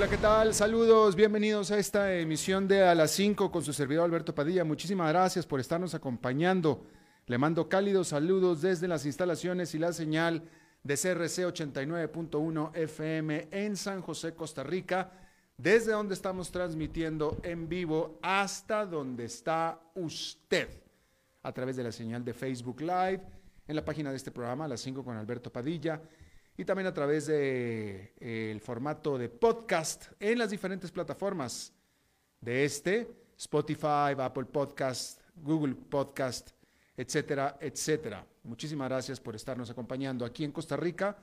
Hola, ¿qué tal? Saludos, bienvenidos a esta emisión de A las 5 con su servidor Alberto Padilla. Muchísimas gracias por estarnos acompañando. Le mando cálidos saludos desde las instalaciones y la señal de CRC 89.1 FM en San José, Costa Rica, desde donde estamos transmitiendo en vivo hasta donde está usted, a través de la señal de Facebook Live, en la página de este programa, A las 5 con Alberto Padilla y también a través del de, eh, formato de podcast en las diferentes plataformas de este, Spotify, Apple Podcast, Google Podcast, etcétera, etcétera. Muchísimas gracias por estarnos acompañando aquí en Costa Rica.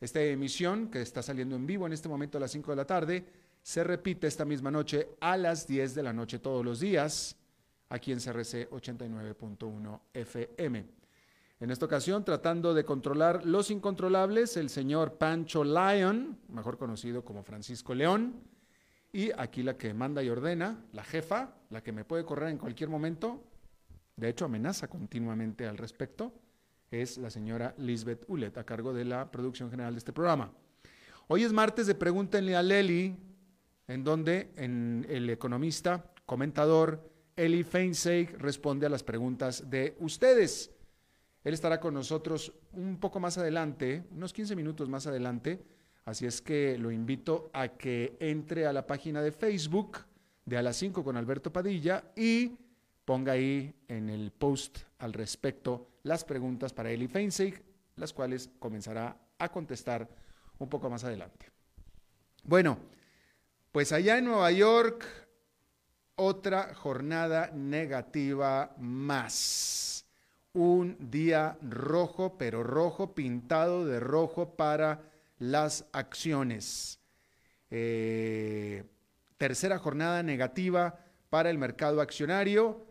Esta emisión que está saliendo en vivo en este momento a las 5 de la tarde se repite esta misma noche a las 10 de la noche todos los días aquí en CRC 89.1 FM. En esta ocasión, tratando de controlar los incontrolables, el señor Pancho Lyon, mejor conocido como Francisco León, y aquí la que manda y ordena, la jefa, la que me puede correr en cualquier momento, de hecho amenaza continuamente al respecto, es la señora Lisbeth Ulet, a cargo de la producción general de este programa. Hoy es martes de Pregúntenle a Leli, en donde en el economista, comentador Eli Feinseig responde a las preguntas de ustedes. Él estará con nosotros un poco más adelante, unos 15 minutos más adelante, así es que lo invito a que entre a la página de Facebook de A las 5 con Alberto Padilla y ponga ahí en el post al respecto las preguntas para Eli Feinseig, las cuales comenzará a contestar un poco más adelante. Bueno, pues allá en Nueva York, otra jornada negativa más un día rojo, pero rojo pintado de rojo para las acciones. Eh, tercera jornada negativa para el mercado accionario.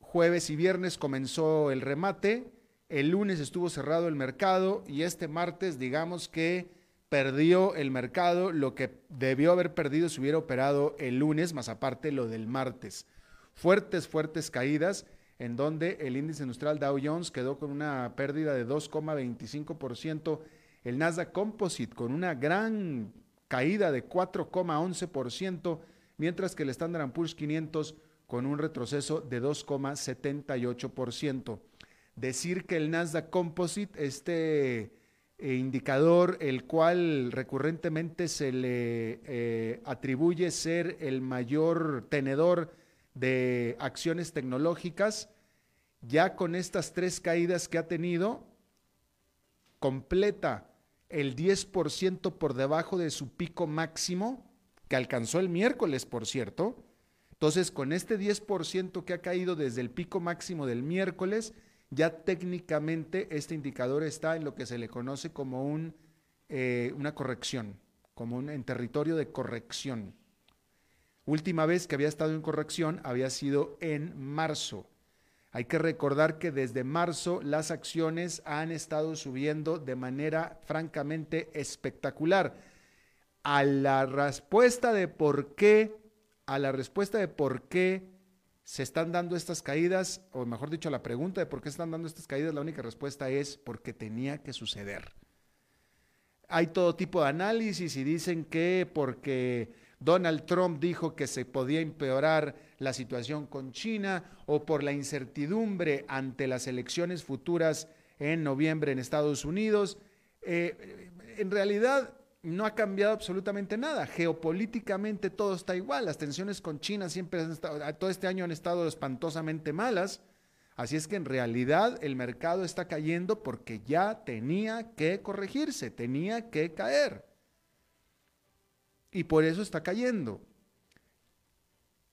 Jueves y viernes comenzó el remate. El lunes estuvo cerrado el mercado y este martes digamos que perdió el mercado lo que debió haber perdido si hubiera operado el lunes, más aparte lo del martes. Fuertes, fuertes caídas en donde el índice industrial Dow Jones quedó con una pérdida de 2,25%, el Nasdaq Composite con una gran caída de 4,11%, mientras que el Standard Poor's 500 con un retroceso de 2,78%. Decir que el Nasdaq Composite, este eh, indicador, el cual recurrentemente se le eh, atribuye ser el mayor tenedor de acciones tecnológicas, ya con estas tres caídas que ha tenido, completa el 10% por debajo de su pico máximo, que alcanzó el miércoles, por cierto. Entonces, con este 10% que ha caído desde el pico máximo del miércoles, ya técnicamente este indicador está en lo que se le conoce como un, eh, una corrección, como un, en territorio de corrección. Última vez que había estado en corrección había sido en marzo. Hay que recordar que desde marzo las acciones han estado subiendo de manera francamente espectacular. A la respuesta de por qué, a la respuesta de por qué se están dando estas caídas, o mejor dicho, a la pregunta de por qué se están dando estas caídas, la única respuesta es porque tenía que suceder. Hay todo tipo de análisis y dicen que porque Donald Trump dijo que se podía empeorar la situación con China o por la incertidumbre ante las elecciones futuras en noviembre en Estados Unidos. Eh, en realidad no ha cambiado absolutamente nada. Geopolíticamente todo está igual. Las tensiones con China siempre han estado, todo este año han estado espantosamente malas. Así es que en realidad el mercado está cayendo porque ya tenía que corregirse, tenía que caer y por eso está cayendo.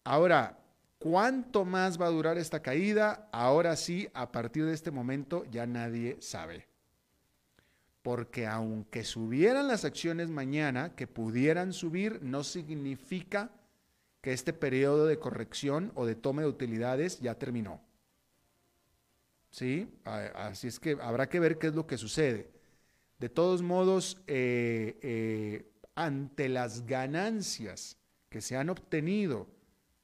Ahora, ¿cuánto más va a durar esta caída? Ahora sí, a partir de este momento ya nadie sabe. Porque aunque subieran las acciones mañana, que pudieran subir, no significa que este periodo de corrección o de toma de utilidades ya terminó. ¿sí? Así es que habrá que ver qué es lo que sucede. De todos modos, eh, eh, ante las ganancias que se han obtenido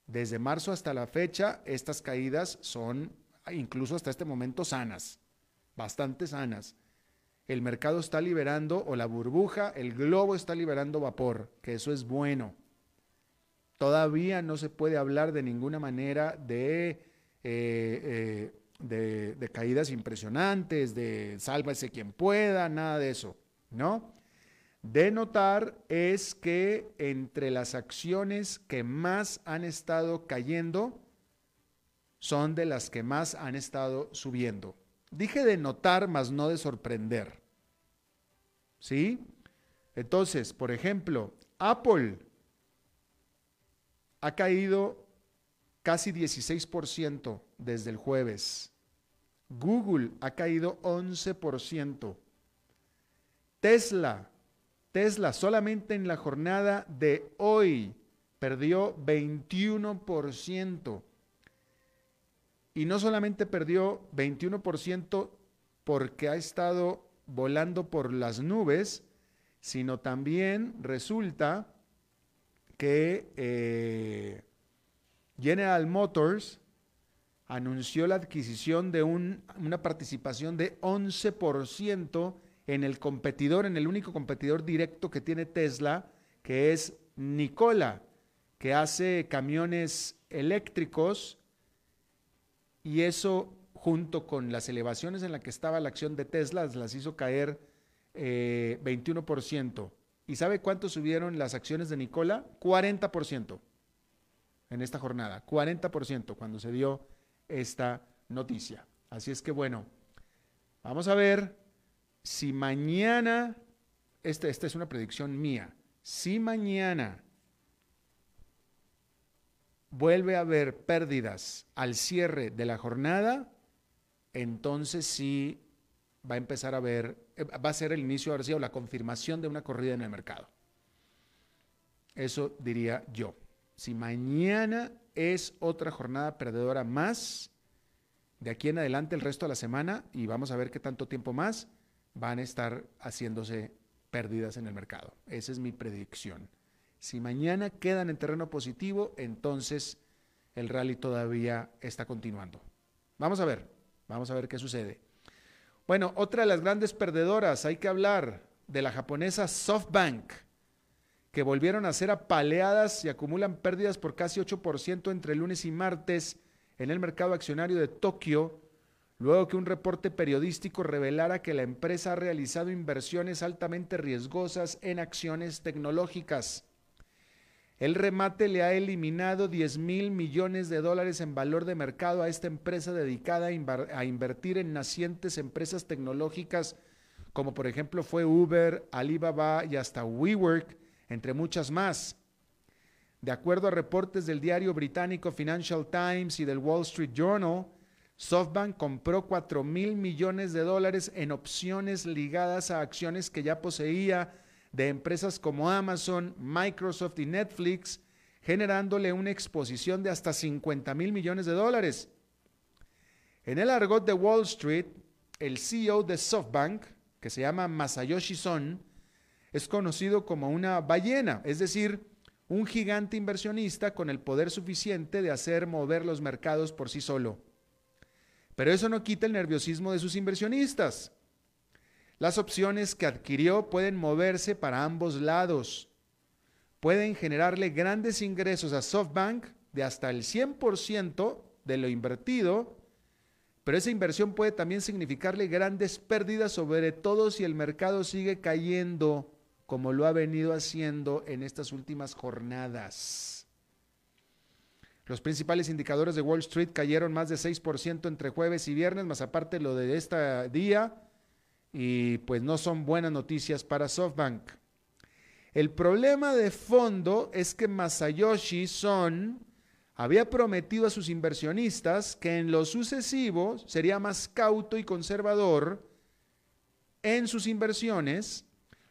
desde marzo hasta la fecha, estas caídas son incluso hasta este momento sanas, bastante sanas. El mercado está liberando, o la burbuja, el globo está liberando vapor, que eso es bueno. Todavía no se puede hablar de ninguna manera de, eh, de, de caídas impresionantes, de sálvese quien pueda, nada de eso, ¿no? De notar es que entre las acciones que más han estado cayendo son de las que más han estado subiendo. Dije de notar, más no de sorprender. ¿Sí? Entonces, por ejemplo, Apple ha caído casi 16% desde el jueves. Google ha caído 11%. Tesla Tesla solamente en la jornada de hoy perdió 21%. Y no solamente perdió 21% porque ha estado volando por las nubes, sino también resulta que eh, General Motors anunció la adquisición de una participación de 11% en el competidor, en el único competidor directo que tiene Tesla, que es Nikola, que hace camiones eléctricos y eso junto con las elevaciones en las que estaba la acción de Tesla las hizo caer 21%. Eh, ¿Y sabe cuánto subieron las acciones de Nikola? 40% en esta jornada, 40% cuando se dio esta noticia. Así es que bueno, vamos a ver si mañana, esta, esta es una predicción mía, si mañana vuelve a haber pérdidas al cierre de la jornada, entonces sí va a empezar a ver, eh, va a ser el inicio ahora o la confirmación de una corrida en el mercado. Eso diría yo. Si mañana es otra jornada perdedora más, de aquí en adelante el resto de la semana, y vamos a ver qué tanto tiempo más, van a estar haciéndose pérdidas en el mercado. Esa es mi predicción. Si mañana quedan en terreno positivo, entonces el rally todavía está continuando. Vamos a ver, vamos a ver qué sucede. Bueno, otra de las grandes perdedoras, hay que hablar de la japonesa SoftBank, que volvieron a ser apaleadas y acumulan pérdidas por casi 8% entre lunes y martes en el mercado accionario de Tokio luego que un reporte periodístico revelara que la empresa ha realizado inversiones altamente riesgosas en acciones tecnológicas. El remate le ha eliminado 10 mil millones de dólares en valor de mercado a esta empresa dedicada a, invertir en nacientes empresas tecnológicas, como por ejemplo fue Uber, Alibaba y hasta WeWork, entre muchas más. De acuerdo a reportes del diario británico Financial Times y del Wall Street Journal, SoftBank compró 4 mil millones de dólares en opciones ligadas a acciones que ya poseía de empresas como Amazon, Microsoft y Netflix, generándole una exposición de hasta 50 mil millones de dólares. En el argot de Wall Street, el CEO de SoftBank, que se llama Masayoshi Son, es conocido como una ballena, es decir, un gigante inversionista con el poder suficiente de hacer mover los mercados por sí solo. Pero eso no quita el nerviosismo de sus inversionistas. Las opciones que adquirió pueden moverse para ambos lados. Pueden generarle grandes ingresos a SoftBank de hasta el 100% de lo invertido, pero esa inversión puede también significarle grandes pérdidas, sobre todo si el mercado sigue cayendo como lo ha venido haciendo en estas últimas jornadas. Los principales indicadores de Wall Street cayeron más de 6% entre jueves y viernes, más aparte lo de este día, y pues no son buenas noticias para SoftBank. El problema de fondo es que Masayoshi Son había prometido a sus inversionistas que en lo sucesivo sería más cauto y conservador en sus inversiones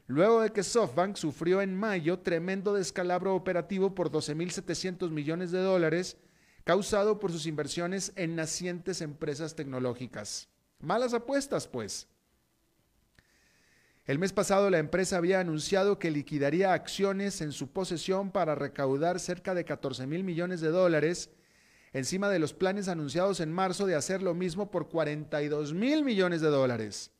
luego de que SoftBank sufrió en mayo tremendo descalabro operativo por 12.700 millones de dólares causado por sus inversiones en nacientes empresas tecnológicas. Malas apuestas, pues. El mes pasado la empresa había anunciado que liquidaría acciones en su posesión para recaudar cerca de 14 mil millones de dólares, encima de los planes anunciados en marzo de hacer lo mismo por 42 mil millones de dólares.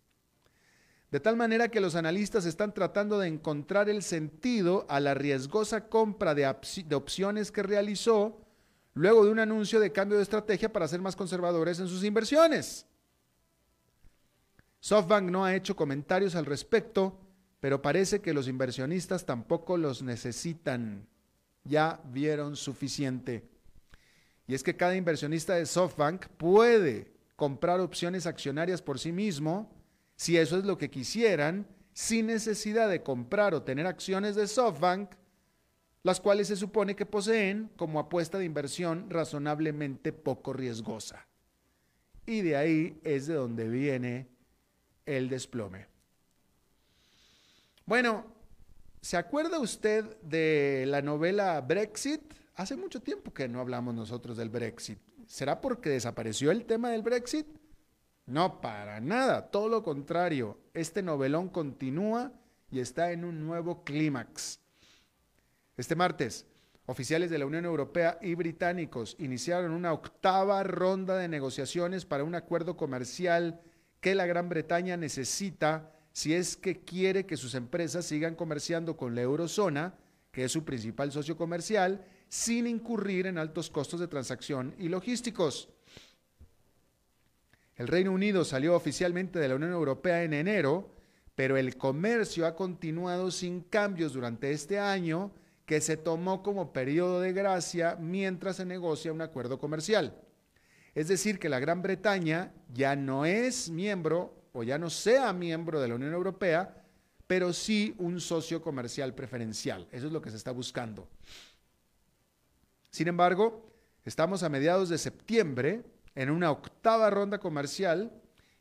De tal manera que los analistas están tratando de encontrar el sentido a la riesgosa compra de, opciones que realizó luego de un anuncio de cambio de estrategia para ser más conservadores en sus inversiones. SoftBank no ha hecho comentarios al respecto, pero parece que los inversionistas tampoco los necesitan. Ya vieron suficiente. Y es que cada inversionista de SoftBank puede comprar opciones accionarias por sí mismo si eso es lo que quisieran, sin necesidad de comprar o tener acciones de SoftBank, las cuales se supone que poseen como apuesta de inversión razonablemente poco riesgosa. Y de ahí es de donde viene el desplome. Bueno, ¿se acuerda usted de la novela Brexit? Hace mucho tiempo que no hablamos nosotros del Brexit. ¿Será porque desapareció el tema del Brexit? No, para nada, todo lo contrario. Este novelón continúa y está en un nuevo clímax. Este martes, oficiales de la Unión Europea y británicos iniciaron una octava ronda de negociaciones para un acuerdo comercial que la Gran Bretaña necesita si es que quiere que sus empresas sigan comerciando con la eurozona, que es su principal socio comercial, sin incurrir en altos costos de transacción y logísticos. El Reino Unido salió oficialmente de la Unión Europea en enero, pero el comercio ha continuado sin cambios durante este año que se tomó como periodo de gracia mientras se negocia un acuerdo comercial. Es decir, que la Gran Bretaña ya no es miembro o ya no sea miembro de la Unión Europea, pero sí un socio comercial preferencial. Eso es lo que se está buscando. Sin embargo, estamos a mediados de septiembre en una octava ronda comercial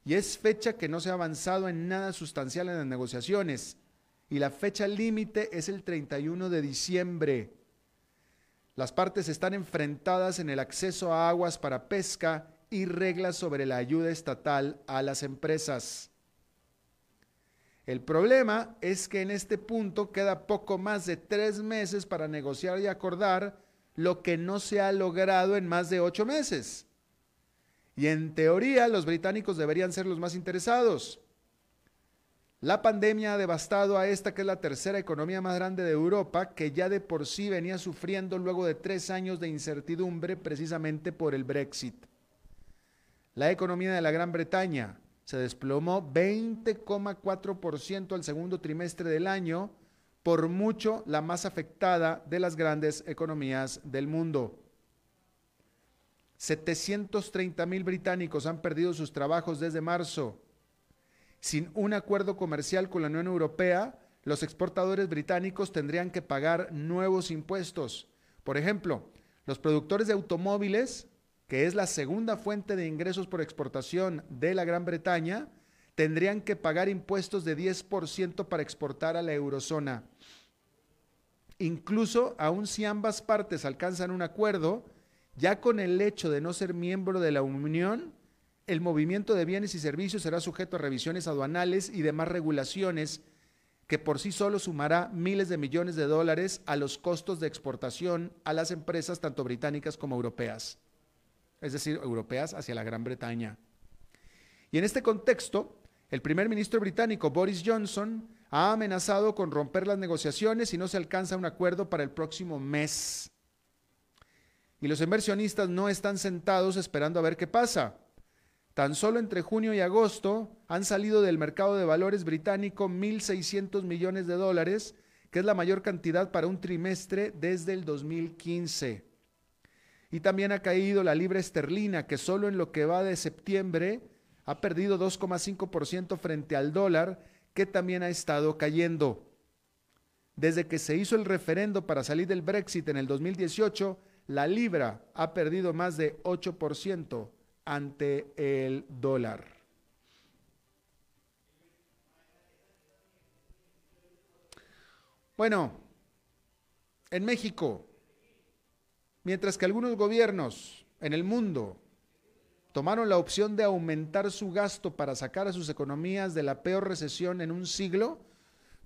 y es fecha que no se ha avanzado en nada sustancial en las negociaciones y la fecha límite es el 31 de diciembre. Las partes están enfrentadas en el acceso a aguas para pesca y reglas sobre la ayuda estatal a las empresas. El problema es que en este punto queda poco más de tres meses para negociar y acordar lo que no se ha logrado en más de ocho meses. Y en teoría los británicos deberían ser los más interesados. La pandemia ha devastado a esta que es la tercera economía más grande de Europa, que ya de por sí venía sufriendo luego de tres años de incertidumbre precisamente por el Brexit. La economía de la Gran Bretaña se desplomó 20,4% al segundo trimestre del año, por mucho la más afectada de las grandes economías del mundo. 730 mil británicos han perdido sus trabajos desde marzo. Sin un acuerdo comercial con la Unión Europea, los exportadores británicos tendrían que pagar nuevos impuestos. Por ejemplo, los productores de automóviles, que es la segunda fuente de ingresos por exportación de la Gran Bretaña, tendrían que pagar impuestos de 10% para exportar a la eurozona. Incluso, aun si ambas partes alcanzan un acuerdo, ya con el hecho de no ser miembro de la Unión, el movimiento de bienes y servicios será sujeto a revisiones aduanales y demás regulaciones que por sí solo sumará miles de millones de dólares a los costos de exportación a las empresas tanto británicas como europeas, es decir, europeas hacia la Gran Bretaña. Y en este contexto, el primer ministro británico Boris Johnson ha amenazado con romper las negociaciones si no se alcanza un acuerdo para el próximo mes. Y los inversionistas no están sentados esperando a ver qué pasa. Tan solo entre junio y agosto han salido del mercado de valores británico 1.600 millones de dólares, que es la mayor cantidad para un trimestre desde el 2015. Y también ha caído la libra esterlina, que solo en lo que va de septiembre ha perdido 2,5% frente al dólar, que también ha estado cayendo. Desde que se hizo el referendo para salir del Brexit en el 2018, la libra ha perdido más de 8% ante el dólar. Bueno, en México, mientras que algunos gobiernos en el mundo tomaron la opción de aumentar su gasto para sacar a sus economías de la peor recesión en un siglo,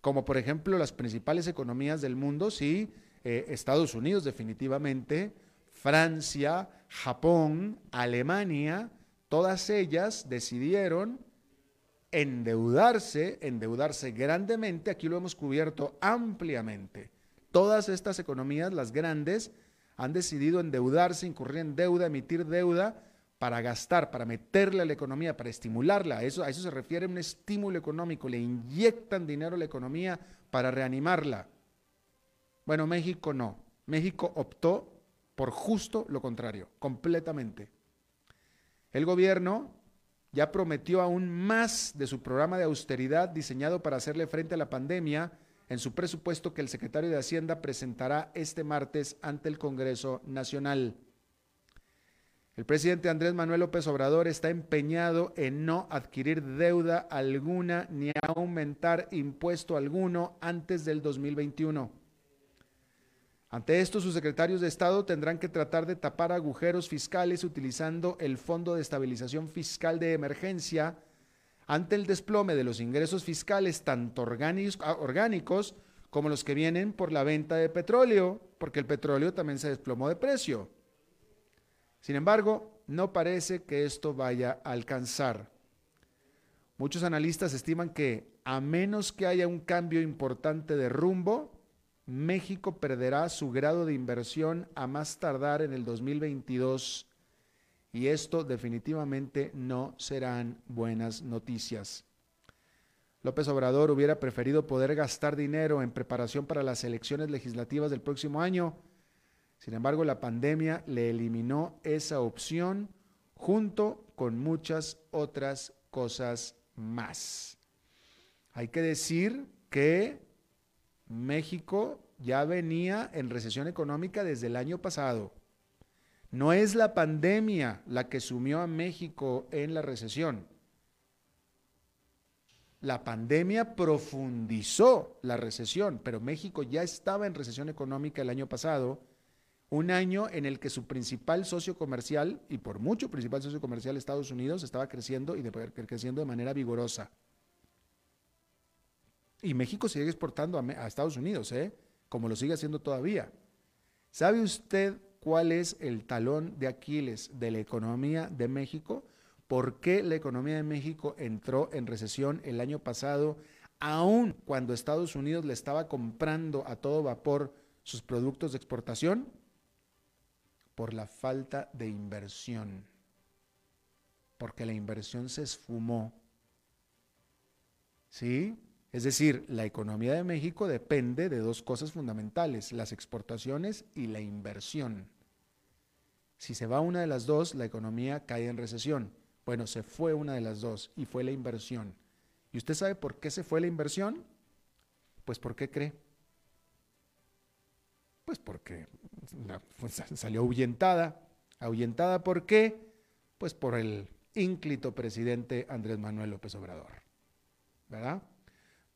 como por ejemplo las principales economías del mundo, sí, eh, Estados Unidos definitivamente, Francia, Japón, Alemania, todas ellas decidieron endeudarse, endeudarse grandemente, aquí lo hemos cubierto ampliamente. Todas estas economías, las grandes, han decidido endeudarse, incurrir en deuda, emitir deuda para gastar, para meterle a la economía, para estimularla. A eso, a eso se refiere un estímulo económico. Le inyectan dinero a la economía para reanimarla. Bueno, México no. México optó por justo lo contrario, completamente. El gobierno ya prometió aún más de su programa de austeridad diseñado para hacerle frente a la pandemia en su presupuesto que el secretario de Hacienda presentará este martes ante el Congreso Nacional. El presidente Andrés Manuel López Obrador está empeñado en no adquirir deuda alguna ni aumentar impuesto alguno antes del 2021. Ante esto, sus secretarios de Estado tendrán que tratar de tapar agujeros fiscales utilizando el Fondo de Estabilización Fiscal de Emergencia ante el desplome de los ingresos fiscales tanto ah, orgánicos como los que vienen por la venta de petróleo, porque el petróleo también se desplomó de precio. Sin embargo, no parece que esto vaya a alcanzar. Muchos analistas estiman que a menos que haya un cambio importante de rumbo, México perderá su grado de inversión a más tardar en el 2022 y esto definitivamente no serán buenas noticias. López Obrador hubiera preferido poder gastar dinero en preparación para las elecciones legislativas del próximo año, sin embargo, la pandemia le eliminó esa opción junto con muchas otras cosas más. Hay que decir que México ya venía en recesión económica desde el año pasado. No es la pandemia la que sumió a México en la recesión. La pandemia profundizó la recesión, pero México ya estaba en recesión económica el año pasado un año en el que su principal socio comercial, y por mucho principal socio comercial Estados Unidos, estaba creciendo y de, creciendo de manera vigorosa. Y México sigue exportando a, Estados Unidos, ¿eh? como lo sigue haciendo todavía. ¿Sabe usted cuál es el talón de Aquiles de la economía de México? ¿Por qué la economía de México entró en recesión el año pasado, aun cuando Estados Unidos le estaba comprando a todo vapor sus productos de exportación? por la falta de inversión, porque la inversión se esfumó. ¿Sí? Es decir, la economía de México depende de dos cosas fundamentales, las exportaciones y la inversión. Si se va una de las dos, la economía cae en recesión. Bueno, se fue una de las dos y fue la inversión. ¿Y usted sabe por qué se fue la inversión? Pues ¿por qué cree? Pues porque pues, salió ahuyentada. ¿Ahuyentada por qué? Pues por el ínclito presidente Andrés Manuel López Obrador. ¿Verdad?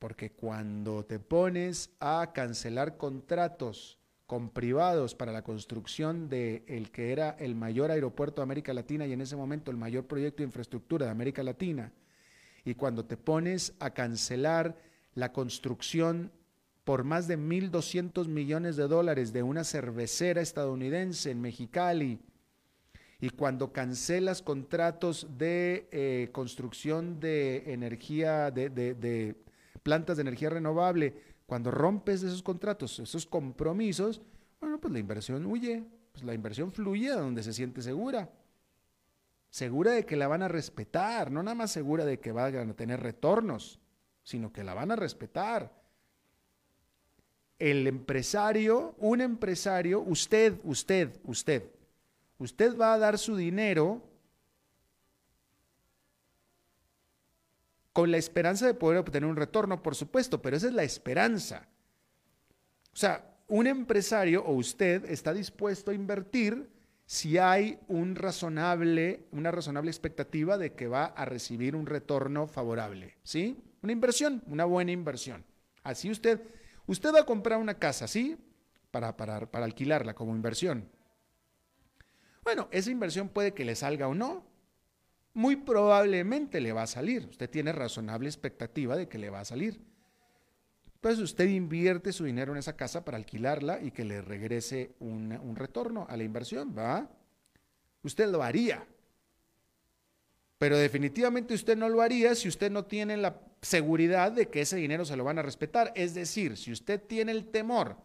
Porque cuando te pones a cancelar contratos con privados para la construcción de el que era el mayor aeropuerto de América Latina y en ese momento el mayor proyecto de infraestructura de América Latina, y cuando te pones a cancelar la construcción por más de 1.200 millones de dólares de una cervecera estadounidense en Mexicali. Y cuando cancelas contratos de eh, construcción de energía, de, plantas de energía renovable, cuando rompes esos contratos, esos compromisos, bueno, pues la inversión huye, pues la inversión fluye a donde se siente segura. Segura de que la van a respetar, no nada más segura de que van a tener retornos, sino que la van a respetar el empresario, un empresario, usted, usted, usted, usted va a dar su dinero con la esperanza de poder obtener un retorno, por supuesto, pero esa es la esperanza. O sea, un empresario o usted está dispuesto a invertir si hay un razonable, una razonable expectativa de que va a recibir un retorno favorable, ¿sí? Una inversión, una buena inversión. Así usted Usted va a comprar una casa, ¿sí? Para, para, alquilarla como inversión. Bueno, esa inversión puede que le salga o no, muy probablemente le va a salir. Usted tiene razonable expectativa de que le va a salir. Entonces usted invierte su dinero en esa casa para alquilarla y que le regrese un retorno a la inversión, ¿va? Usted lo haría. Pero definitivamente usted no lo haría si usted no tiene la seguridad de que ese dinero se lo van a respetar. Es decir, si usted tiene el temor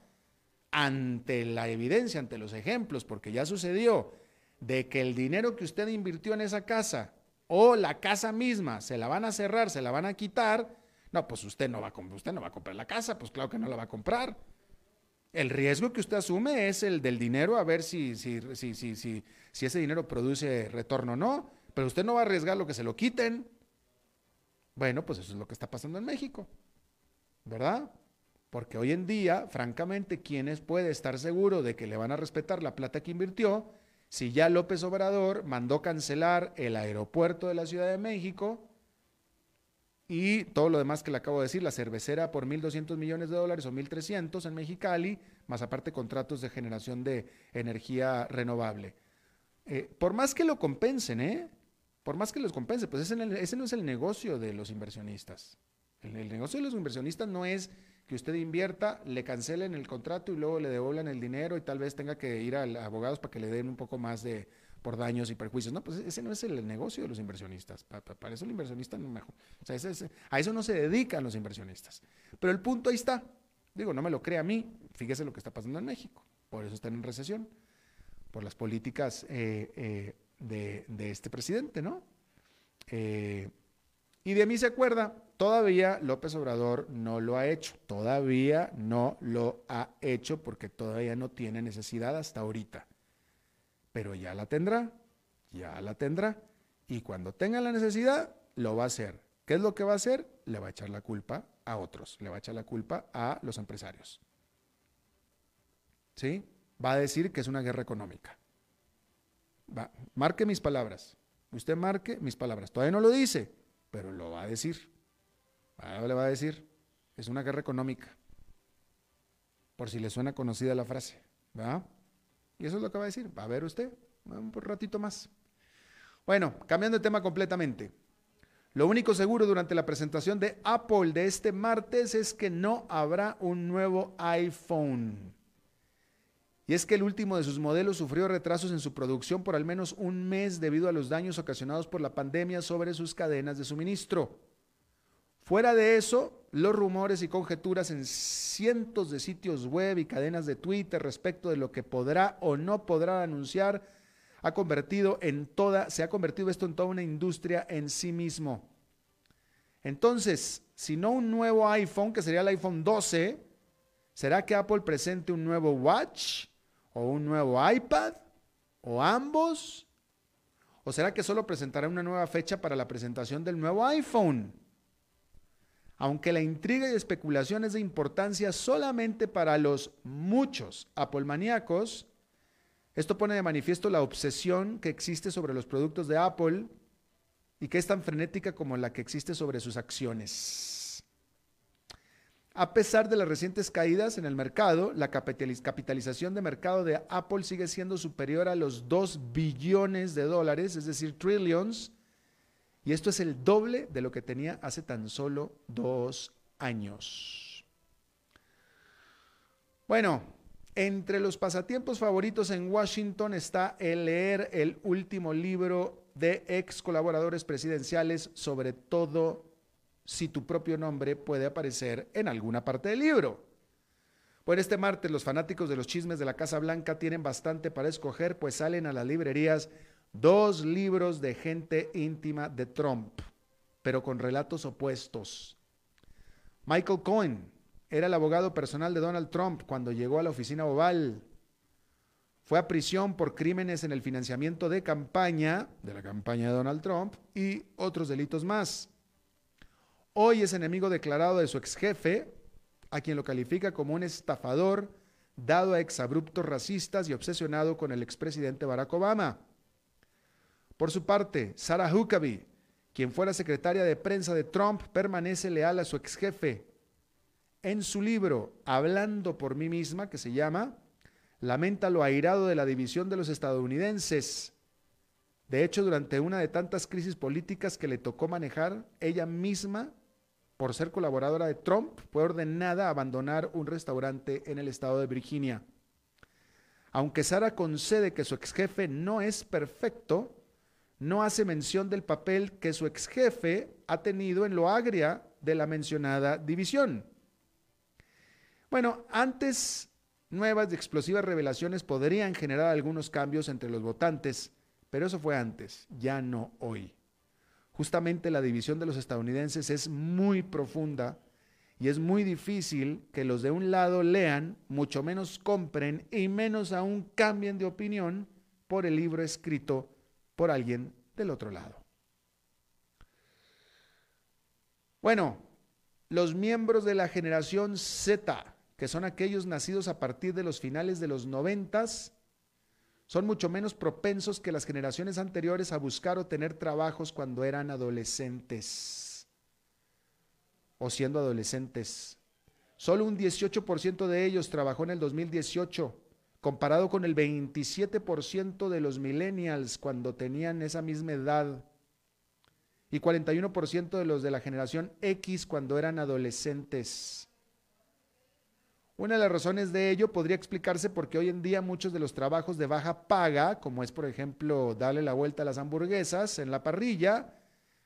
ante la evidencia, ante los ejemplos, porque ya sucedió, de que el dinero que usted invirtió en esa casa o la casa misma se la van a cerrar, se la van a quitar, no, pues usted no va a, usted no va a comprar la casa, pues claro que no la va a comprar. El riesgo que usted asume es el del dinero, a ver si, si, si, si, si, si ese dinero produce retorno o no, pero usted no va a arriesgar lo que se lo quiten. Bueno, pues eso es lo que está pasando en México, ¿verdad? Porque hoy en día, francamente, ¿quién puede estar seguro de que le van a respetar la plata que invirtió si ya López Obrador mandó cancelar el aeropuerto de la Ciudad de México y todo lo demás que le acabo de decir, la cervecera por 1.200 millones de dólares o 1.300 en Mexicali, más aparte contratos de generación de energía renovable. Eh, por más que lo compensen, ¿eh? Por más que los compense, pues ese, no es el negocio de los inversionistas. El negocio de los inversionistas no es que usted invierta, le cancelen el contrato y luego le devuelvan el dinero y tal vez tenga que ir a abogados para que le den un poco más de por daños y perjuicios. No, pues ese no es el negocio de los inversionistas. Para, eso el inversionista no mejor. O sea, a eso no se dedican los inversionistas. Pero el punto ahí está. Digo, no me lo crea a mí. Fíjese lo que está pasando en México. Por eso están en recesión. Por las políticas eh, eh, de, este presidente, ¿no? Eh, y de mí se acuerda, todavía López Obrador no lo ha hecho, todavía no lo ha hecho porque todavía no tiene necesidad hasta ahorita. Pero ya la tendrá, ya la tendrá. Y cuando tenga la necesidad, lo va a hacer. ¿Qué es lo que va a hacer? Le va a echar la culpa a otros, le va a echar la culpa a los empresarios. ¿Sí? Va a decir que es una guerra económica. Va, marque mis palabras. Usted marque mis palabras. Todavía no lo dice, pero lo va a decir. le va a decir, es una guerra económica. Por si le suena conocida la frase. ¿va? Y eso es lo que va a decir. Va a ver usted un ratito más. Bueno, cambiando de tema completamente. Lo único seguro durante la presentación de Apple de este martes es que no habrá un nuevo iPhone. Y es que el último de sus modelos sufrió retrasos en su producción por al menos un mes debido a los daños ocasionados por la pandemia sobre sus cadenas de suministro. Fuera de eso, los rumores y conjeturas en cientos de sitios web y cadenas de Twitter respecto de lo que podrá o no podrá anunciar ha convertido en toda, se ha convertido esto en toda una industria en sí mismo. Entonces, si no un nuevo iPhone, que sería el iPhone 12, ¿será que Apple presente un nuevo Watch? O un nuevo iPad o ambos? ¿O será que solo presentará una nueva fecha para la presentación del nuevo iPhone? Aunque la intriga y especulación es de importancia solamente para los muchos Apple maníacos, esto pone de manifiesto la obsesión que existe sobre los productos de Apple y que es tan frenética como la que existe sobre sus acciones. A pesar de las recientes caídas en el mercado, la capitalización de mercado de Apple sigue siendo superior a los 2 billones de dólares, es decir, trillions, y esto es el doble de lo que tenía hace tan solo dos años. Bueno, entre los pasatiempos favoritos en Washington está el leer el último libro de ex colaboradores presidenciales, sobre todo si tu propio nombre puede aparecer en alguna parte del libro. Bueno, este martes los fanáticos de los chismes de la Casa Blanca tienen bastante para escoger, pues salen a las librerías dos libros de gente íntima de Trump, pero con relatos opuestos. Michael Cohen era el abogado personal de Donald Trump cuando llegó a la oficina oval. Fue a prisión por crímenes en el financiamiento de campaña, de la campaña de Donald Trump, y otros delitos más. Hoy es enemigo declarado de su ex jefe, a quien lo califica como un estafador, dado a exabruptos racistas y obsesionado con el expresidente Barack Obama. Por su parte, Sarah Huckabee, quien fuera secretaria de prensa de Trump, permanece leal a su ex jefe. En su libro Hablando por mí misma, que se llama Lamenta lo airado de la división de los estadounidenses, De hecho, durante una de tantas crisis políticas que le tocó manejar, ella misma, por ser colaboradora de Trump, fue ordenada a abandonar un restaurante en el estado de Virginia. Aunque Sara concede que su ex jefe no es perfecto, no hace mención del papel que su ex jefe ha tenido en lo agria de la mencionada división. Bueno, antes nuevas y explosivas revelaciones podrían generar algunos cambios entre los votantes, pero eso fue antes, ya no hoy. Justamente la división de los estadounidenses es muy profunda y es muy difícil que los de un lado lean, mucho menos compren y menos aún cambien de opinión por el libro escrito por alguien del otro lado. Bueno, los miembros de la generación Z, que son aquellos nacidos a partir de los finales de los noventas, son mucho menos propensos que las generaciones anteriores a buscar o tener trabajos cuando eran adolescentes o siendo adolescentes. Solo un 18% de ellos trabajó en el 2018, comparado con el 27% de los millennials cuando tenían esa misma edad y 41% de los de la generación X cuando eran adolescentes. Una de las razones de ello podría explicarse porque hoy en día muchos de los trabajos de baja paga, como es por ejemplo darle la vuelta a las hamburguesas en la parrilla,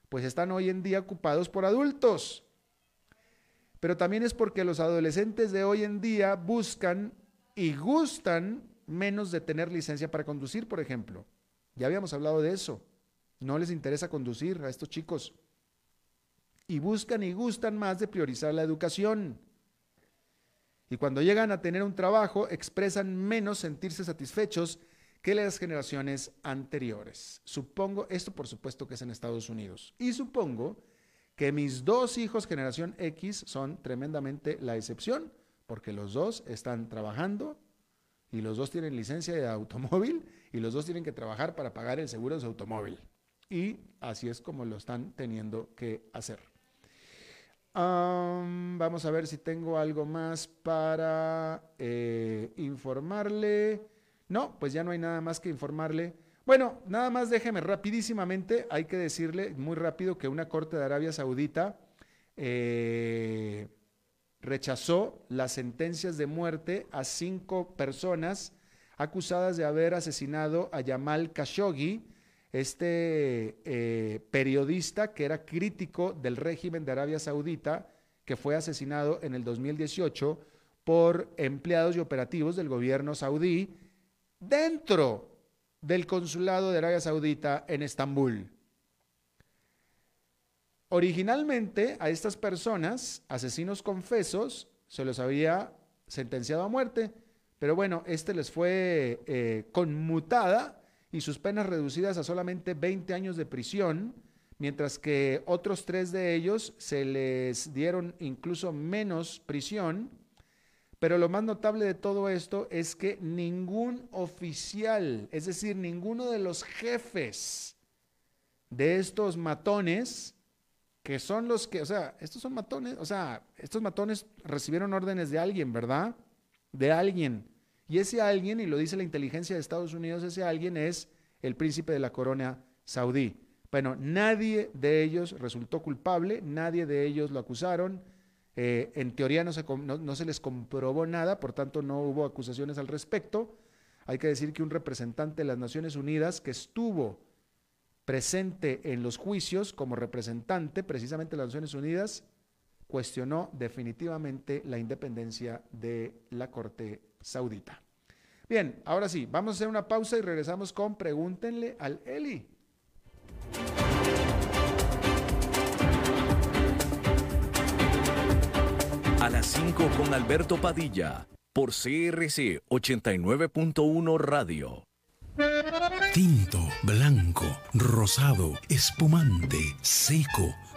pues están hoy en día ocupados por adultos. Pero también es porque los adolescentes de hoy en día buscan y gustan menos de tener licencia para conducir, por ejemplo. Ya habíamos hablado de eso. No les interesa conducir a estos chicos. Y buscan y gustan más de priorizar la educación. Y cuando llegan a tener un trabajo, expresan menos sentirse satisfechos que las generaciones anteriores. Supongo, esto por supuesto que es en Estados Unidos. Y supongo que mis dos hijos generación X son tremendamente la excepción, porque los dos están trabajando y los dos tienen licencia de automóvil y los dos tienen que trabajar para pagar el seguro de su automóvil. Y así es como lo están teniendo que hacer vamos a ver si tengo algo más para eh, informarle. No, pues ya no hay nada más que informarle. Bueno, nada más déjeme rapidísimamente, hay que decirle muy rápido que una corte de Arabia Saudita eh, rechazó las sentencias de muerte a cinco personas acusadas de haber asesinado a Yamal Khashoggi, este eh, periodista que era crítico del régimen de Arabia Saudita, que fue asesinado en el 2018 por empleados y operativos del gobierno saudí dentro del consulado de Arabia Saudita en Estambul. Originalmente a estas personas, asesinos confesos, se los había sentenciado a muerte, pero bueno, este les fue eh, conmutada y sus penas reducidas a solamente 20 años de prisión, mientras que otros tres de ellos se les dieron incluso menos prisión. Pero lo más notable de todo esto es que ningún oficial, es decir, ninguno de los jefes de estos matones, que son los que, o sea, estos son matones, o sea, estos matones recibieron órdenes de alguien, ¿verdad? De alguien. Y ese alguien, y lo dice la inteligencia de Estados Unidos, ese alguien es el príncipe de la corona saudí. Bueno, nadie de ellos resultó culpable, nadie de ellos lo acusaron. Eh, en teoría no se, no se les comprobó nada, por tanto no hubo acusaciones al respecto. Hay que decir que un representante de las Naciones Unidas que estuvo presente en los juicios como representante precisamente de las Naciones Unidas, cuestionó definitivamente la independencia de la Corte Saudita. Bien, ahora sí, vamos a hacer una pausa y regresamos con Pregúntenle al Eli. A las 5 con Alberto Padilla, por CRC 89.1 Radio. Tinto, blanco, rosado, espumante, seco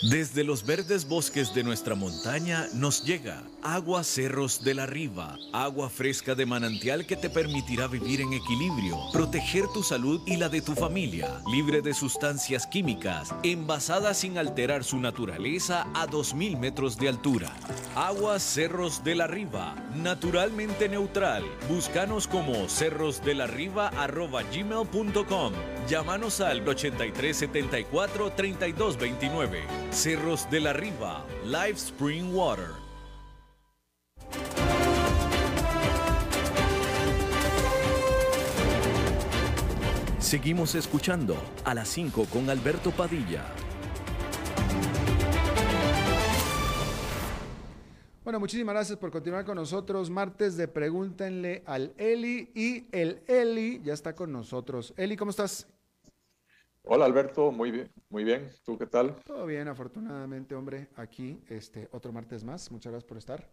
Desde los verdes bosques de nuestra montaña nos llega agua Cerros de la Riva, agua fresca de manantial que te permitirá vivir en equilibrio, proteger tu salud y la de tu familia, libre de sustancias químicas, envasada sin alterar su naturaleza a 2.000 metros de altura. Agua Cerros de la Riva, naturalmente neutral. Búscanos como cerrosdelarriba.gmail.com. Llámanos al 8374 3229. Cerros de la Riva, Live Spring Water. Seguimos escuchando a las 5 con Alberto Padilla. Bueno, muchísimas gracias por continuar con nosotros. Martes de Pregúntenle al Eli y el Eli ya está con nosotros. Eli, ¿cómo estás? Hola Alberto, muy bien, muy bien. ¿Tú qué tal? Todo bien, afortunadamente, hombre, aquí este otro martes más. Muchas gracias por estar.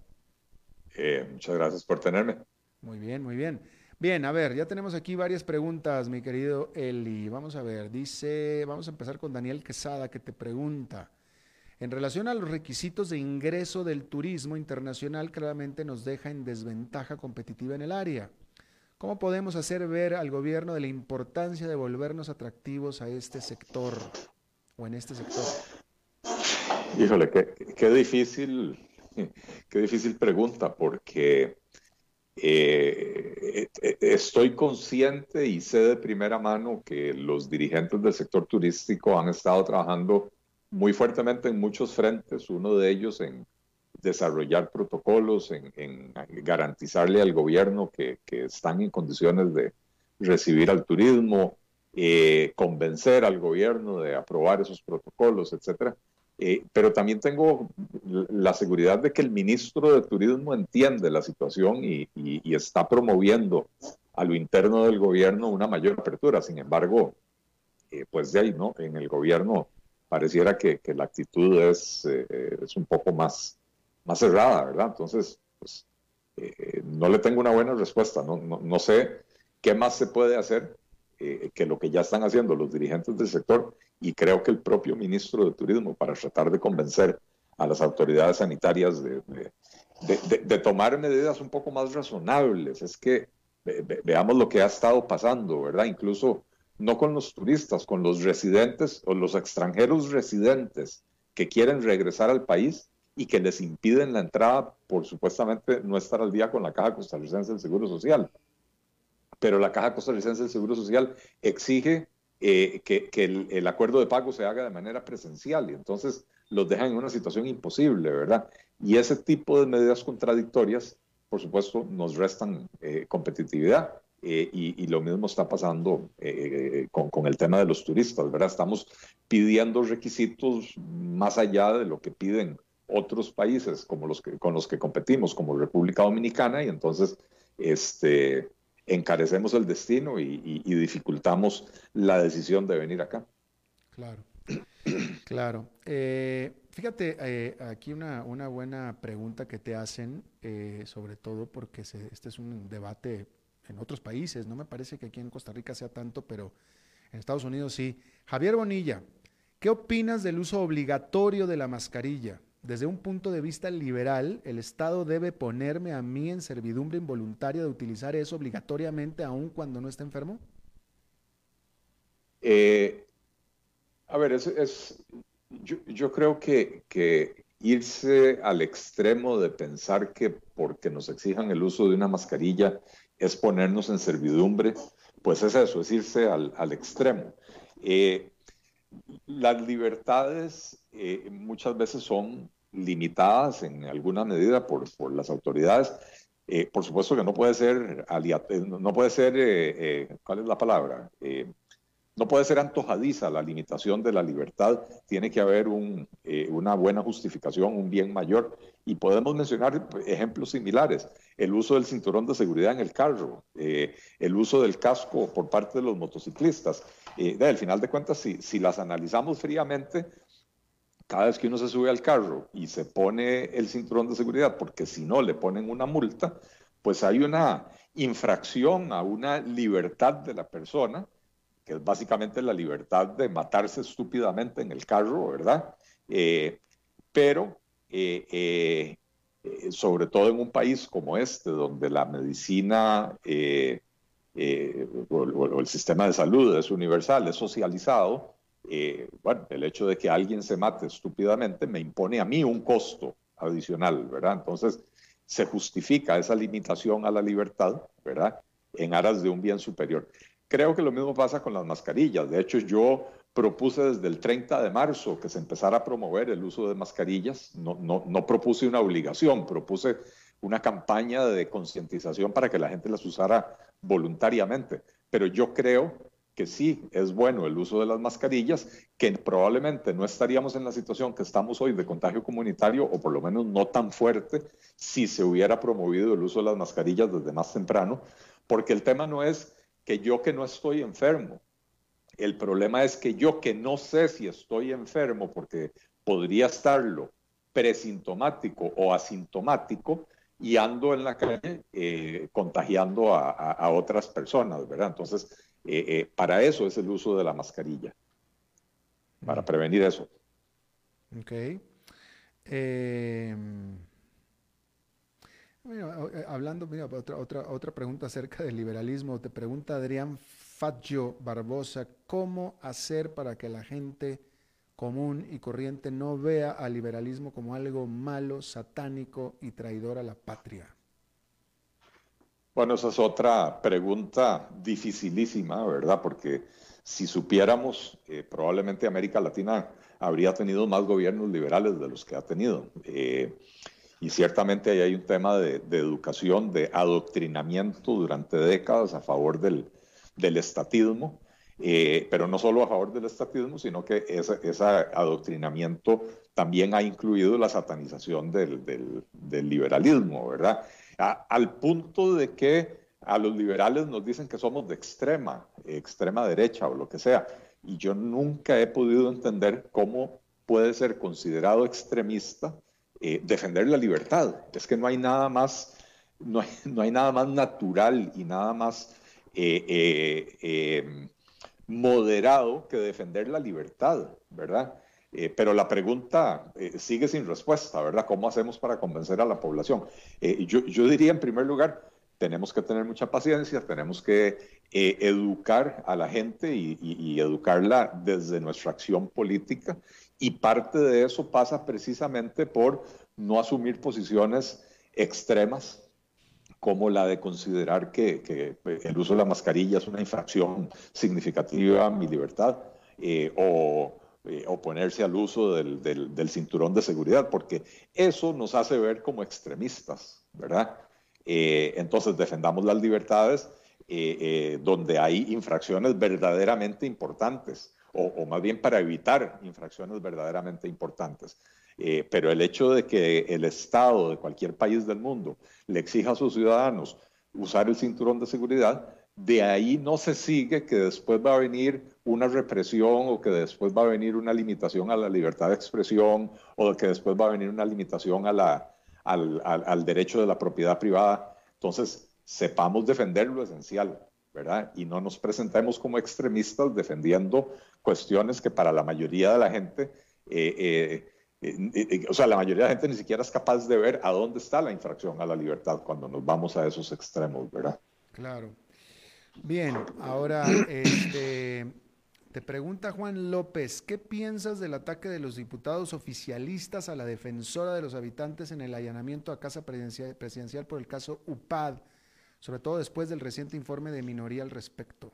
Eh, muchas gracias por tenerme. Muy bien, muy bien. Bien, a ver, ya tenemos aquí varias preguntas, mi querido Eli. Vamos a ver, dice, vamos a empezar con Daniel Quesada que te pregunta. En relación a los requisitos de ingreso del turismo internacional, claramente nos deja en desventaja competitiva en el área. ¿Cómo podemos hacer ver al gobierno de la importancia de volvernos atractivos a este sector o en este sector? Híjole, qué, difícil, qué difícil pregunta, porque eh, eh, estoy consciente y sé de primera mano que los dirigentes del sector turístico han estado trabajando muy fuertemente en muchos frentes, uno de ellos en desarrollar protocolos, en, garantizarle al gobierno que, están en condiciones de recibir al turismo, eh, convencer al gobierno de aprobar esos protocolos, etcétera. Eh, pero también tengo la seguridad de que el ministro de Turismo entiende la situación y, está promoviendo a lo interno del gobierno una mayor apertura. Sin embargo, eh, pues de ahí, ¿no? En el gobierno pareciera que, la actitud es, es un poco más, más cerrada, ¿verdad? Entonces, pues, eh, no le tengo una buena respuesta, no, sé qué más se puede hacer eh, que lo que ya están haciendo los dirigentes del sector y creo que el propio ministro de Turismo para tratar de convencer a las autoridades sanitarias de, tomar medidas un poco más razonables. Es que veamos lo que ha estado pasando, ¿verdad? Incluso no con los turistas, con los residentes o los extranjeros residentes que quieren regresar al país y que les impiden la entrada por supuestamente no estar al día con la Caja Costarricense del Seguro Social. Pero la Caja Costarricense del Seguro Social exige eh, que, el, acuerdo de pago se haga de manera presencial y entonces los dejan en una situación imposible, ¿verdad? Y ese tipo de medidas contradictorias, por supuesto, nos restan eh, competitividad. Eh, y, y, lo mismo está pasando con, con, el tema de los turistas, ¿verdad? Estamos pidiendo requisitos más allá de lo que piden otros países como los que, con los que competimos, como República Dominicana, y entonces este, encarecemos el destino y, dificultamos la decisión de venir acá. Claro, claro. Eh, fíjate, eh, aquí una, una, buena pregunta que te hacen, eh, sobre todo porque este es un debate en otros países, no me parece que aquí en Costa Rica sea tanto, pero en Estados Unidos sí. Javier Bonilla, ¿qué opinas del uso obligatorio de la mascarilla? Desde un punto de vista liberal, el Estado debe ponerme a mí en servidumbre involuntaria de utilizar eso obligatoriamente aun cuando no esté enfermo? Eh, a ver, es, yo, creo que, irse al extremo de pensar que porque nos exijan el uso de una mascarilla es ponernos en servidumbre, pues es eso, es irse al, extremo. Eh, las libertades eh, muchas veces son limitadas en alguna medida por, por las autoridades. Eh, por supuesto que no puede ser, eh, no puede ser, eh, ¿cuál es la palabra? no puede ser antojadiza la limitación de la libertad, tiene que haber un, una buena justificación, un bien mayor. Y podemos mencionar ejemplos similares, el uso del cinturón de seguridad en el carro, el uso del casco por parte de los motociclistas. al final de cuentas, si, si las analizamos fríamente, cada vez que uno se sube al carro y se pone el cinturón de seguridad, porque si no le ponen una multa, pues hay una infracción a una libertad de la persona que es básicamente la libertad de matarse estúpidamente en el carro, ¿verdad? Eh, pero eh, sobre todo en un país como este, donde la medicina o, el sistema de salud es universal, es socializado, bueno, el hecho de que alguien se mate estúpidamente me impone a mí un costo adicional, ¿verdad? Entonces, se justifica esa limitación a la libertad, ¿verdad? En aras de un bien superior. Creo que lo mismo pasa con las mascarillas. De hecho, yo propuse desde el 30 de marzo que se empezara a promover el uso de mascarillas. No, no, no propuse una obligación, propuse una campaña de concientización para que la gente las usara voluntariamente. Pero yo creo que sí es bueno el uso de las mascarillas, que probablemente no estaríamos en la situación que estamos hoy de contagio comunitario, o por lo menos no tan fuerte, si se hubiera promovido el uso de las mascarillas desde más temprano, porque el tema no es que yo que no estoy enfermo, el problema es que yo que no sé si estoy enfermo, porque podría estarlo presintomático o asintomático, y ando en la calle eh, contagiando a, a otras personas, ¿verdad? Entonces, eh, eh, para eso es el uso de la mascarilla, para mm. prevenir eso. Ok. Em, eh, hablando, mira, otra, otra, otra pregunta acerca del liberalismo. Te pregunta Adrián Fagio Barbosa, ¿cómo hacer para que la gente común y corriente no vea al liberalismo como algo malo, satánico y traidor a la patria? Bueno, esa es otra pregunta dificilísima, ¿verdad? Porque si supiéramos, eh, probablemente América Latina habría tenido más gobiernos liberales de los que ha tenido. Eh, y ciertamente ahí hay un tema de, educación, de adoctrinamiento durante décadas a favor del, estatismo, eh, pero no solo a favor del estatismo, sino que ese, adoctrinamiento también ha incluido la satanización del, del liberalismo, ¿verdad? Al punto de que a los liberales nos dicen que somos de extrema, extrema derecha o lo que sea. Y yo nunca he podido entender cómo puede ser considerado extremista eh, defender la libertad. Es que no hay nada más, no hay, nada más natural y nada más eh, eh, moderado que defender la libertad, ¿verdad? Eh, pero la pregunta eh, sigue sin respuesta, ¿verdad? ¿Cómo hacemos para convencer a la población? Eh, yo, yo, diría, en primer lugar, tenemos que tener mucha paciencia, tenemos que educar a la gente y, y, educarla desde nuestra acción política. Y parte de eso pasa precisamente por no asumir posiciones extremas como la de considerar que, que el uso de la mascarilla es una infracción significativa a mi libertad, o eh, oponerse al uso del, del, cinturón de seguridad, porque eso nos hace ver como extremistas, ¿verdad? Eh, entonces defendamos las libertades eh, donde hay infracciones verdaderamente importantes, o, más bien para evitar infracciones verdaderamente importantes. pero el hecho de que el Estado de cualquier país del mundo le exija a sus ciudadanos usar el cinturón de seguridad, de ahí no se sigue que después va a venir una represión o que después va a venir una limitación a la libertad de expresión o que después va a venir una limitación a la, al, derecho de la propiedad privada. Entonces, sepamos defender lo esencial, ¿verdad? Y no nos presentemos como extremistas defendiendo cuestiones que para la mayoría de la gente, eh, eh, eh, o sea, la mayoría de la gente ni siquiera es capaz de ver a dónde está la infracción a la libertad cuando nos vamos a esos extremos, ¿verdad? Claro. Bien, ahora este, te pregunta Juan López, ¿qué piensas del ataque de los diputados oficialistas a la defensora de los habitantes en el allanamiento a casa presidencial, por el caso UPAD, sobre todo después del reciente informe de minoría al respecto?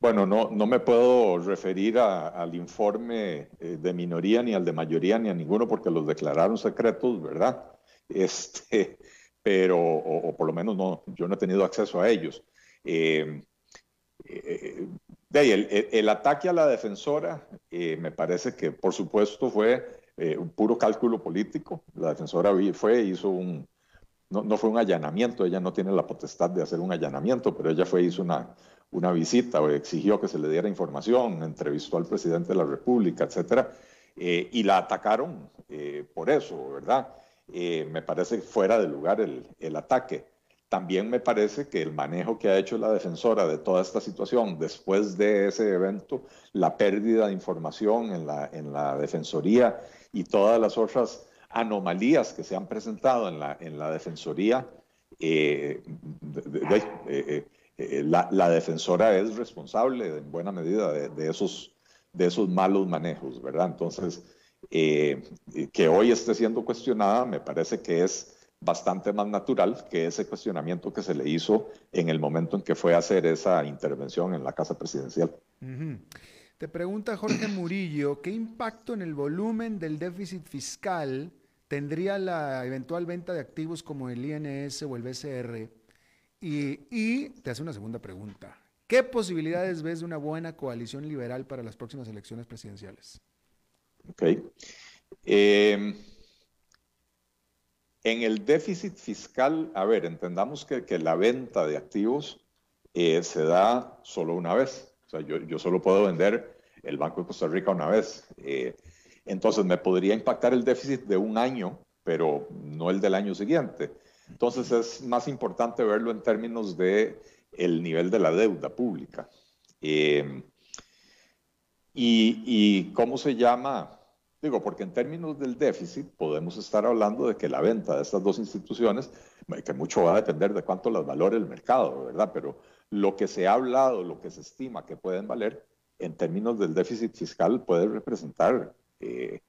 Bueno, no, no me puedo referir al informe eh, de minoría, ni al de mayoría, ni a ninguno, porque los declararon secretos, ¿verdad? Este, pero, o, por lo menos no, yo no he tenido acceso a ellos. Eh, eh, el, ataque a la defensora eh, me parece que, por supuesto, fue un puro cálculo político. La defensora fue, hizo un, no, fue un allanamiento, ella no tiene la potestad de hacer un allanamiento, pero ella fue, hizo una, una visita o exigió que se le diera información, entrevistó al presidente de la República, etcétera, y la atacaron por eso, ¿verdad? me parece fuera de lugar el, el ataque. También me parece que el manejo que ha hecho la defensora de toda esta situación después de ese evento, la pérdida de información en la, en la defensoría y todas las otras anomalías que se han presentado en la, en la defensoría, eh, eh, eh, la, defensora es responsable en buena medida de, esos, de esos malos manejos, ¿verdad? Entonces, que hoy esté siendo cuestionada me parece que es bastante más natural que ese cuestionamiento que se le hizo en el momento en que fue a hacer esa intervención en la Casa Presidencial. Te pregunta Jorge Murillo, ¿qué impacto en el volumen del déficit fiscal tendría la eventual venta de activos como el INS o el BCR? Y, y te hace una segunda pregunta. ¿Qué posibilidades ves de una buena coalición liberal para las próximas elecciones presidenciales? Ok. Eh, en el déficit fiscal, a ver, entendamos que, la venta de activos eh, se da solo una vez. O sea, yo, solo puedo vender el Banco de Costa Rica una vez. Eh, entonces me podría impactar el déficit de un año, pero no el del año siguiente. Entonces es más importante verlo en términos de el nivel de la deuda pública. Eh, y, y, cómo se llama, Digo, porque en términos del déficit podemos estar hablando de que la venta de estas dos instituciones, que mucho va a depender de cuánto las valore el mercado, ¿verdad? Pero lo que se ha hablado, lo que se estima que pueden valer, en términos del déficit fiscal puede representar, eh,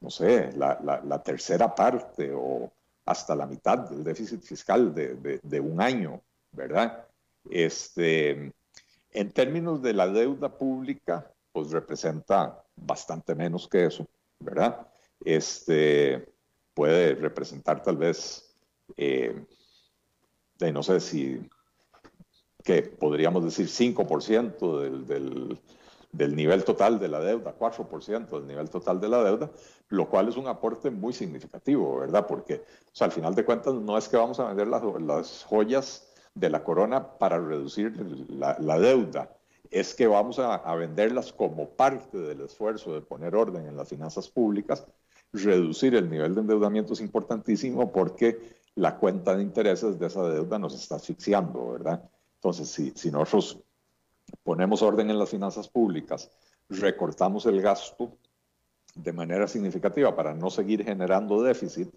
no sé, la, tercera parte o hasta la mitad del déficit fiscal de, de un año, ¿verdad? Este, en términos de la deuda pública, pues representa bastante menos que eso. ¿Verdad? Este puede representar tal vez, eh, de no sé si, que podríamos decir 5% del, del, del, nivel total de la deuda, 4% del nivel total de la deuda, lo cual es un aporte muy significativo, ¿verdad? Porque al final de cuentas no es que vamos a vender las, las joyas de la corona para reducir la, la deuda, es que vamos a, venderlas como parte del esfuerzo de poner orden en las finanzas públicas. Reducir el nivel de endeudamiento es importantísimo porque la cuenta de intereses de esa deuda nos está asfixiando, ¿verdad? Entonces, si, si nosotros ponemos orden en las finanzas públicas, recortamos el gasto de manera significativa para no seguir generando déficit,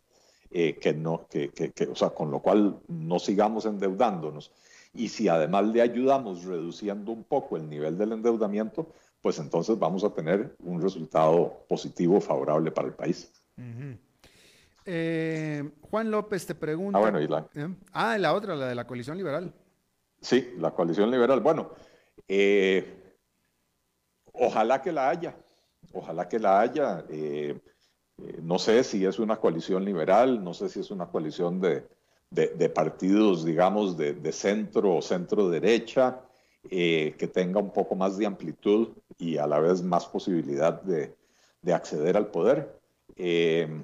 eh, que no, que, que, o sea, con lo cual no sigamos endeudándonos y si además le ayudamos reduciendo un poco el nivel del endeudamiento, pues entonces vamos a tener un resultado positivo, favorable para el país. Eh, Juan López te pregunta. Ah, bueno, y la... ¿eh? Ah, la otra, la de la coalición liberal. Sí, la coalición liberal. Bueno, eh, ojalá que la haya, ojalá que la haya. no sé si es una coalición liberal, no sé si es una coalición de, de, partidos, digamos, de, centro o centro derecha, eh, que tenga un poco más de amplitud y a la vez más posibilidad de, acceder al poder. Eh,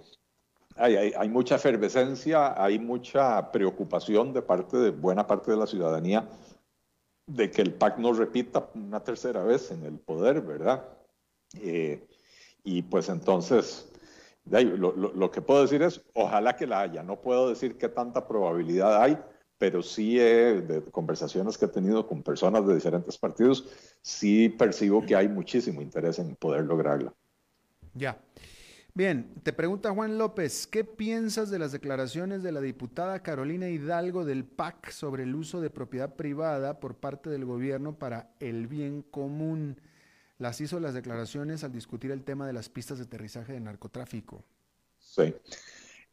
hay, mucha efervescencia, hay mucha preocupación de parte de buena parte de la ciudadanía de que el PAC no repita una tercera vez en el poder, ¿verdad? Eh, y pues entonces lo, que puedo decir es, ojalá que la haya. No puedo decir qué tanta probabilidad hay, pero sí de conversaciones que he tenido con personas de diferentes partidos, sí percibo que hay muchísimo interés en poder lograrla. Ya. Bien, te pregunta Juan López, ¿qué piensas de las declaraciones de la diputada Carolina Hidalgo del PAC sobre el uso de propiedad privada por parte del gobierno para el bien común? Las hizo las declaraciones al discutir el tema de las pistas de aterrizaje de narcotráfico. Sí.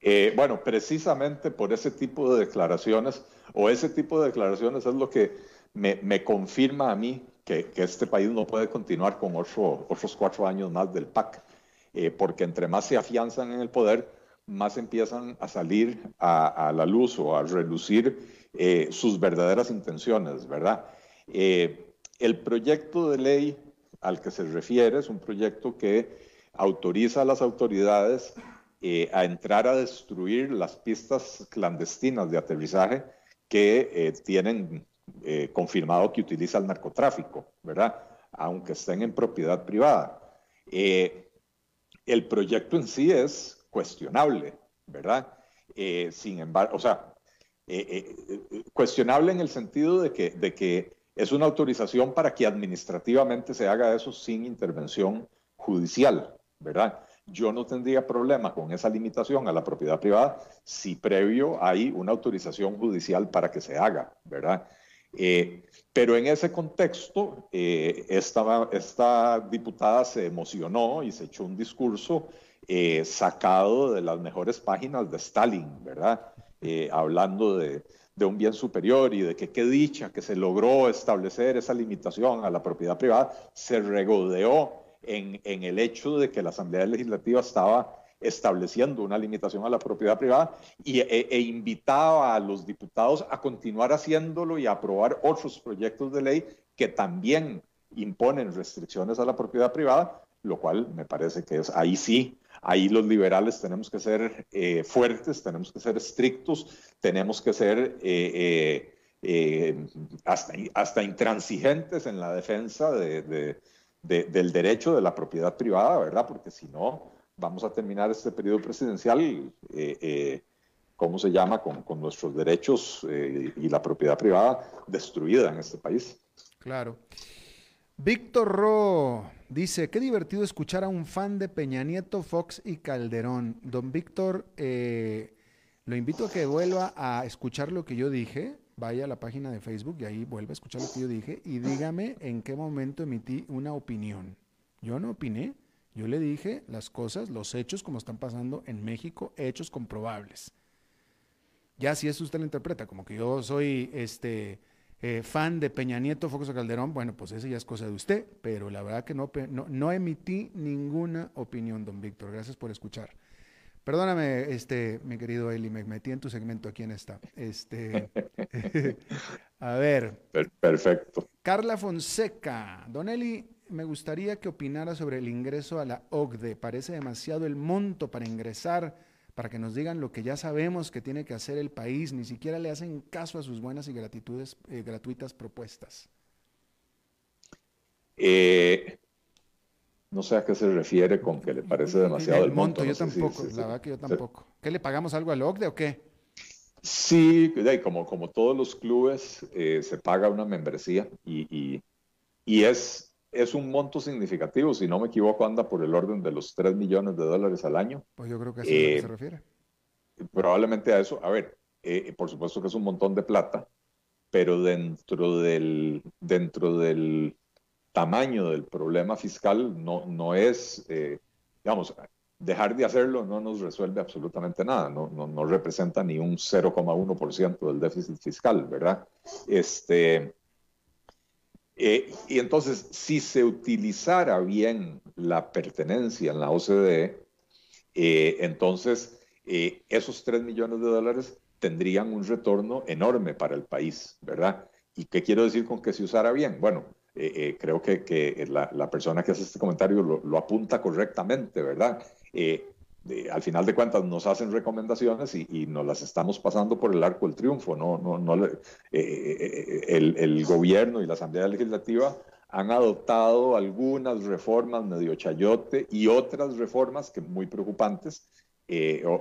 Eh, bueno, precisamente por ese tipo de declaraciones, o ese tipo de declaraciones es lo que me, confirma a mí que, este país no puede continuar con otros cuatro años más del PAC, eh, porque entre más se afianzan en el poder, más empiezan a salir a, la luz o a relucir eh, sus verdaderas intenciones, ¿verdad? el proyecto de ley al que se refiere es un proyecto que autoriza a las autoridades eh, a entrar a destruir las pistas clandestinas de aterrizaje que eh, tienen eh, confirmado que utiliza el narcotráfico, ¿verdad? Aunque estén en propiedad privada. el proyecto en sí es cuestionable, ¿verdad? sin embargo, o sea, cuestionable en el sentido de que, de que es una autorización para que administrativamente se haga eso sin intervención judicial, ¿verdad? Yo no tendría problema con esa limitación a la propiedad privada si previo hay una autorización judicial para que se haga, ¿verdad? Eh, pero en ese contexto, eh, esta, esta, diputada se emocionó y se echó un discurso eh, sacado de las mejores páginas de Stalin, ¿verdad? hablando de, de, un bien superior y de que qué dicha que se logró establecer esa limitación a la propiedad privada, se regodeó en, en el hecho de que la Asamblea Legislativa estaba estableciendo una limitación a la propiedad privada y, e, e, invitaba a los diputados a continuar haciéndolo y a aprobar otros proyectos de ley que también imponen restricciones a la propiedad privada, lo cual me parece que es ahí sí, ahí los liberales tenemos que ser eh, fuertes, tenemos que ser estrictos, tenemos que ser eh, eh, hasta, hasta, intransigentes en la defensa de, del derecho de la propiedad privada, ¿verdad? Porque si no, vamos a terminar este periodo presidencial, eh, eh, ¿cómo se llama?, con, con nuestros derechos eh, y la propiedad privada destruida en este país. Claro. Víctor Ro dice, qué divertido escuchar a un fan de Peña Nieto, Fox y Calderón. Don Víctor, lo invito a que vuelva a escuchar lo que yo dije, vaya a la página de Facebook y ahí vuelva a escuchar lo que yo dije y dígame en qué momento emití una opinión. Yo no opiné, yo le dije las cosas, los hechos como están pasando en México, hechos comprobables. Ya si eso usted lo interpreta como que yo soy este eh, fan de Peña Nieto, Focus Calderón, bueno, pues eso ya es cosa de usted, pero la verdad que no, no, emití ninguna opinión, don Víctor. Gracias por escuchar. Perdóname, este, mi querido Eli, me metí en tu segmento aquí en esta. Este, a ver. Perfecto. Carla Fonseca. Don Eli, me gustaría que opinara sobre el ingreso a la OCDE. Parece demasiado el monto para ingresar, para que nos digan lo que ya sabemos que tiene que hacer el país. Ni siquiera le hacen caso a sus buenas y gratitudes, eh, gratuitas propuestas. Eh, no sé a qué se refiere con que le parece demasiado el, monto. yo tampoco, la verdad que yo tampoco. ¿Qué le pagamos algo al OCDE o qué? Sí, como, como todos los clubes, eh, se paga una membresía y, y es es un monto significativo, si no me equivoco, anda por el orden de los 3 millones de dólares al año. Pues yo creo que a eso se eh, refiere. Probablemente a eso, a ver, eh, por supuesto que es un montón de plata, pero dentro del, dentro del tamaño del problema fiscal no, no es, eh, digamos, dejar de hacerlo no nos resuelve absolutamente nada, no, no, no representa ni un 0,1% del déficit fiscal, ¿verdad? Este, eh, y entonces, si se utilizara bien la pertenencia en la OCDE, eh, entonces eh, esos 3 millones de dólares tendrían un retorno enorme para el país, ¿verdad? ¿Y qué quiero decir con que se usara bien? Bueno, creo que, que la, persona que hace este comentario lo apunta correctamente, ¿verdad? Al final de cuentas nos hacen recomendaciones y, nos las estamos pasando por el arco del triunfo. No, no, no, eh, eh, eh, el, el, gobierno y la Asamblea Legislativa han adoptado algunas reformas medio chayote y otras reformas que muy preocupantes,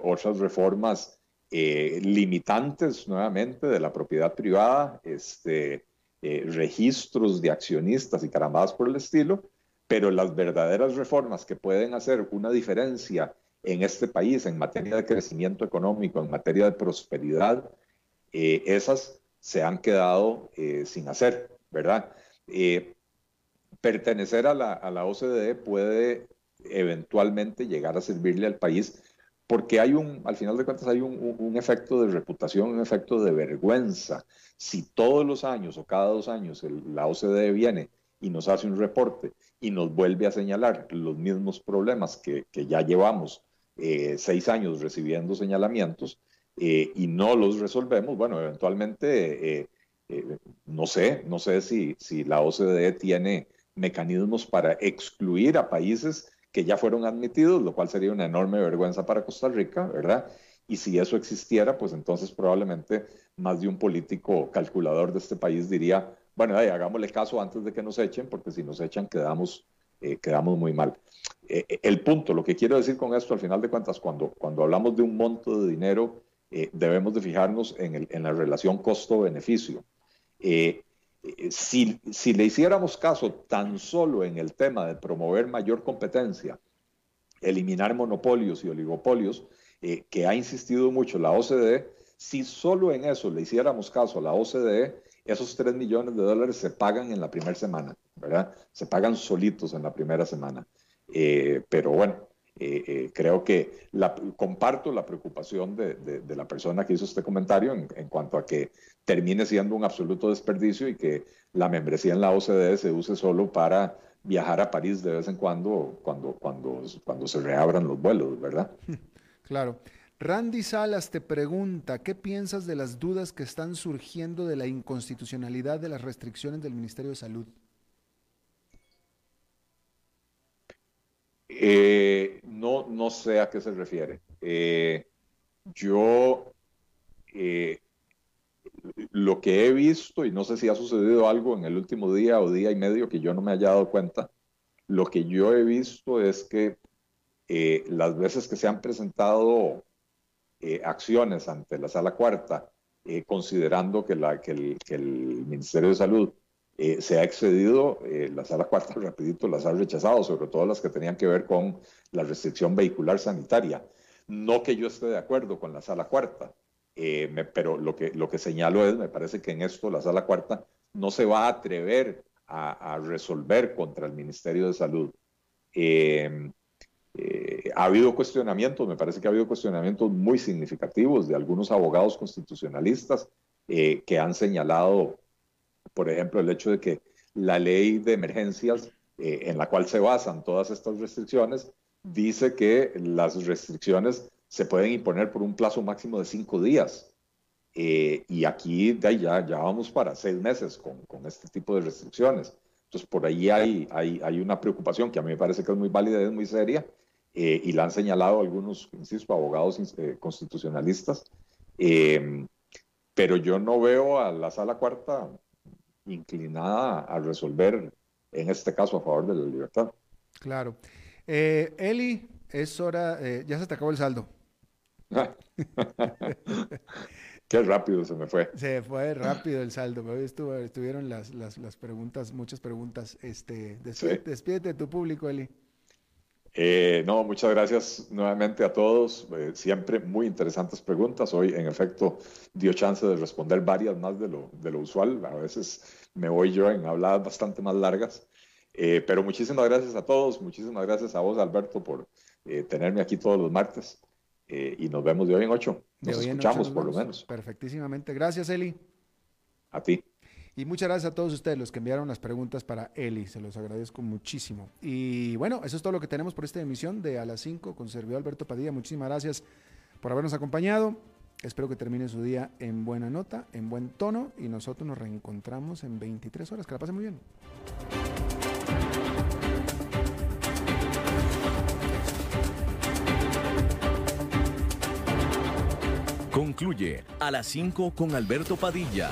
otras reformas limitantes nuevamente de la propiedad privada, este, registros de accionistas y carambadas por el estilo, pero las verdaderas reformas que pueden hacer una diferencia en este país en materia de crecimiento económico, en materia de prosperidad, eh, esas se han quedado eh, sin hacer, ¿verdad? Eh, pertenecer a la, a OCDE puede eventualmente llegar a servirle al país porque hay un, al final de cuentas hay un, efecto de reputación, un efecto de vergüenza. Si todos los años o cada dos años la OCDE viene y nos hace un reporte y nos vuelve a señalar los mismos problemas que ya llevamos eh, seis años recibiendo señalamientos eh, y no los resolvemos, bueno, eventualmente, eh, no sé, no sé si, si la OCDE tiene mecanismos para excluir a países que ya fueron admitidos, lo cual sería una enorme vergüenza para Costa Rica, ¿verdad? Y si eso existiera, pues entonces probablemente más de un político calculador de este país diría, bueno, hagámosle caso antes de que nos echen, porque si nos echan quedamos, quedamos muy mal. Eh, el punto, lo que quiero decir con esto, al final de cuentas, cuando, cuando hablamos de un monto de dinero debemos de fijarnos en, la relación costo-beneficio. Si, si, le hiciéramos caso tan solo en el tema de promover mayor competencia, eliminar monopolios y oligopolios, que ha insistido mucho la OCDE, si solo en eso le hiciéramos caso a la OCDE, esos 3 millones de dólares se pagan en la primera semana, ¿verdad? Se pagan solitos en la primera semana. Eh, pero bueno, eh, eh, creo que la, comparto la preocupación de, la persona que hizo este comentario en, en, cuanto a que termine siendo un absoluto desperdicio y que la membresía en la OCDE se use solo para viajar a París de vez en cuando, cuando, cuando, cuando se reabran los vuelos, ¿verdad? Claro. Randy Salas te pregunta, ¿qué piensas de las dudas que están surgiendo de la inconstitucionalidad de las restricciones del Ministerio de Salud? Eh, no, no sé a qué se refiere. Eh, yo eh, lo que he visto, y no sé si ha sucedido algo en el último día o día y medio que yo no me haya dado cuenta, lo que yo he visto es que las veces que se han presentado acciones ante la sala cuarta, considerando que, el, Ministerio de Salud eh, se ha excedido, la sala cuarta, rapidito, las ha rechazado, sobre todo las que tenían que ver con la restricción vehicular sanitaria. No que yo esté de acuerdo con la sala cuarta, pero lo que, lo que señalo es, me parece que en esto la sala cuarta no se va a atrever a, a resolver contra el Ministerio de Salud. Eh, ha habido cuestionamientos, me parece que ha habido cuestionamientos muy significativos de algunos abogados constitucionalistas eh, que han señalado, por ejemplo, el hecho de que la ley de emergencias eh, en la cual se basan todas estas restricciones dice que las restricciones se pueden imponer por un plazo máximo de cinco días. y aquí ya, ya vamos para seis meses con, con, este tipo de restricciones. Entonces, por ahí hay, hay, hay una preocupación que a mí me parece que es muy válida es muy seria, eh, y la han señalado algunos, insisto, abogados eh, constitucionalistas, em, pero yo no veo a la sala cuarta inclinada a resolver, en este caso, a favor de la libertad. Claro. Eh, Eli, es hora, ya se te acabó el saldo. Qué rápido se me fue. Se fue rápido el saldo. Hoy estuvieron las, las, las, preguntas, muchas preguntas. Este, despídete de tu público, Eli. Eh, no, muchas gracias nuevamente a todos. Eh, siempre muy interesantes preguntas. Hoy, en efecto, dio chance de responder varias más de lo, de lo usual. A veces me voy yo en habladas bastante más largas. Eh, pero muchísimas gracias a todos. Muchísimas gracias a vos, Alberto, por tenerme aquí todos los martes. y nos vemos de hoy en ocho. Nos escuchamos, por lo menos. Perfectísimamente. Gracias, Eli. A ti. Y muchas gracias a todos ustedes los que enviaron las preguntas para Eli, se los agradezco muchísimo. Y bueno, eso es todo lo que tenemos por esta emisión de A las 5 con servidor Alberto Padilla. Muchísimas gracias por habernos acompañado. Espero que termine su día en buena nota, en buen tono y nosotros nos reencontramos en 23 horas. Que la pasen muy bien. Concluye a las 5 con Alberto Padilla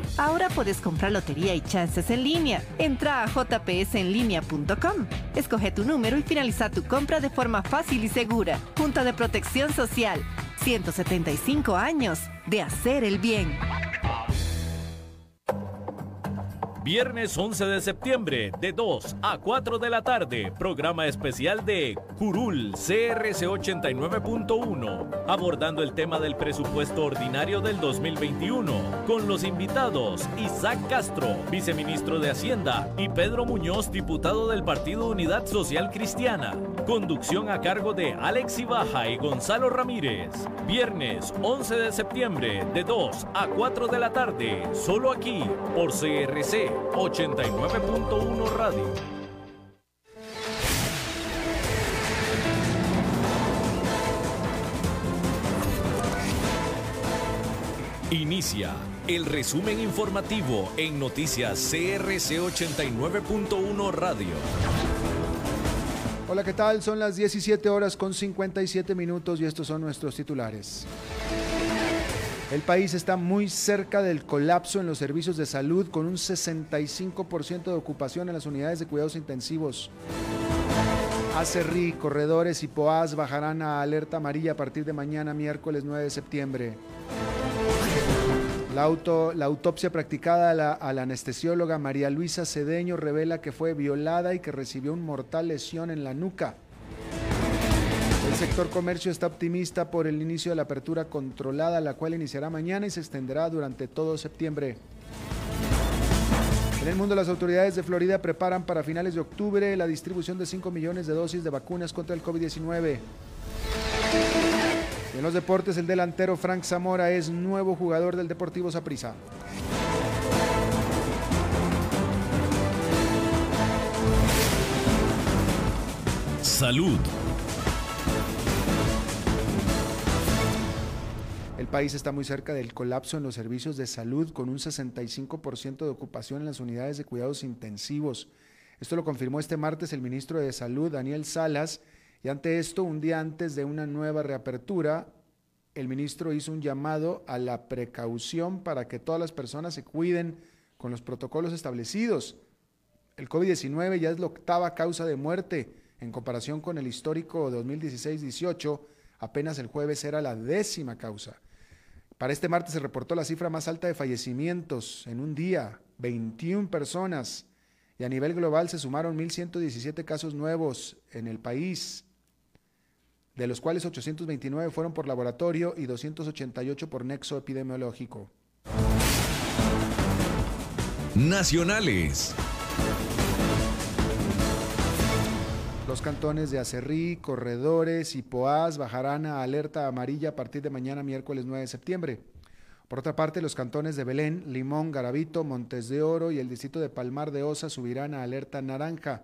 Ahora puedes comprar lotería y chances en línea. Entra a jpsenlinea.com. Escoge tu número y finaliza tu compra de forma fácil y segura. Junta de Protección Social. 175 años de hacer el bien. Viernes 11 de septiembre, de 2 a 4 de la tarde, programa especial de Curul CRC 89.1, abordando el tema del presupuesto ordinario del 2021, con los invitados Isaac Castro, viceministro de Hacienda, y Pedro Muñoz, diputado del Partido Unidad Social Cristiana. Conducción a cargo de Alex Ibaja y Gonzalo Ramírez. Viernes 11 de septiembre, de 2 a 4 de la tarde, solo aquí, por CRC 89.1 Radio. Inicia el resumen informativo en noticias CRC 89.1 Radio. Hola, ¿qué tal? Son las 17 horas con 57 minutos y estos son nuestros titulares. El país está muy cerca del colapso en los servicios de salud con un 65% de ocupación en las unidades de cuidados intensivos. Acerri, corredores y POAS bajarán a alerta amarilla a partir de mañana, miércoles 9 de septiembre. La, auto, la autopsia practicada a la, a la, anestesióloga María Luisa Cedeño revela que fue violada y que recibió una mortal lesión en la nuca. Sector comercio está optimista por el inicio de la apertura controlada, la cual iniciará mañana y se extenderá durante todo septiembre. En el mundo, las autoridades de Florida preparan para finales de octubre la distribución de 5 millones de dosis de vacunas contra el COVID-19. En los deportes, el delantero Frank Zamora es nuevo jugador del Deportivo Saprissa. Salud. El país está muy cerca del colapso en los servicios de salud con un 65% de ocupación en las unidades de cuidados intensivos. Esto lo confirmó este martes el ministro de Salud, Daniel Salas, y ante esto, un día antes de una nueva reapertura, el ministro hizo un llamado a la precaución para que todas las personas se cuiden con los protocolos establecidos. El COVID-19 ya es la octava causa de muerte en comparación con el histórico 2016-18, apenas el jueves era la décima causa. Para este martes se reportó la cifra más alta de fallecimientos en un día, 21 personas, y a nivel global se sumaron 1.117 casos nuevos en el país, de los cuales 829 fueron por laboratorio y 288 por nexo epidemiológico. Nacionales. Los cantones de Acerrí, Corredores y Poás bajarán a alerta amarilla a partir de mañana miércoles 9 de septiembre. Por otra parte, los cantones de Belén, Limón, Garavito, Montes de Oro y el distrito de Palmar de Osa subirán a alerta naranja.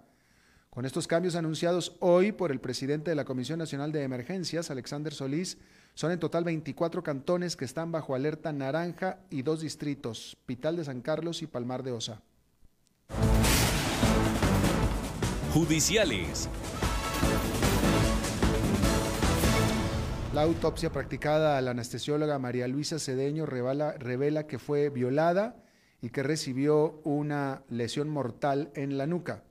Con estos cambios anunciados hoy por el presidente de la Comisión Nacional de Emergencias, Alexander Solís, son en total 24 cantones que están bajo alerta naranja y dos distritos, Pital de San Carlos y Palmar de Osa. Judiciales. La autopsia practicada a la anestesióloga María Luisa Cedeño revela, revela que fue violada y que recibió una lesión mortal en la nuca.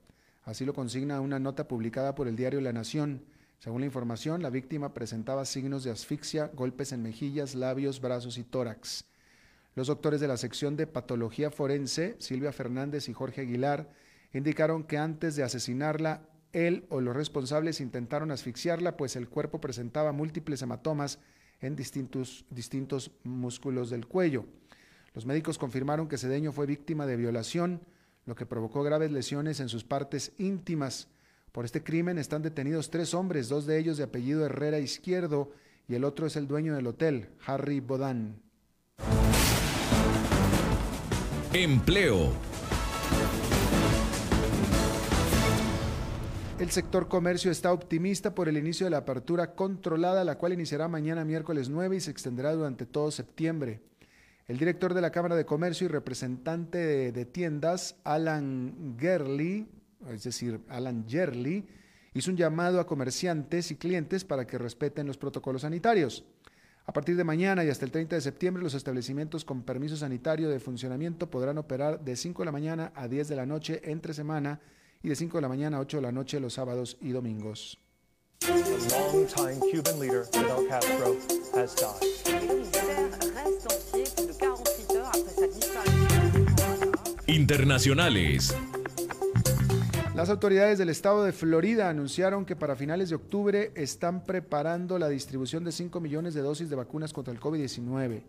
Así lo consigna una nota publicada por el diario La Nación. Según la información, la víctima presentaba signos de asfixia, golpes en mejillas, labios, brazos y tórax. Los doctores de la sección de patología forense, Silvia Fernández y Jorge Aguilar, indicaron que antes de asesinarla, él o los responsables intentaron asfixiarla, pues el cuerpo presentaba múltiples hematomas en distintos, distintos músculos del cuello. Los médicos confirmaron que Cedeño fue víctima de violación, lo que provocó graves lesiones en sus partes íntimas. Por este crimen están detenidos tres hombres, dos de ellos de apellido Herrera Izquierdo y el otro es el dueño del hotel, Harry Bodan. Empleo. El sector comercio está optimista por el inicio de la apertura controlada, la cual iniciará mañana miércoles 9 y se extenderá durante todo septiembre. El director de la Cámara de Comercio y representante de, tiendas, Alan Gerly, es decir, Alan Gerly, hizo un llamado a comerciantes y clientes para que respeten los protocolos sanitarios. A partir de mañana y hasta el 30 de septiembre, los establecimientos con permiso sanitario de funcionamiento podrán operar de 5 de la mañana a 10 de la noche entre semana y de 5 de la mañana a 8 de la noche los sábados y domingos. Internacionales. Las autoridades del estado de Florida anunciaron que para finales de octubre están preparando la distribución de 5 millones de dosis de vacunas contra el COVID-19.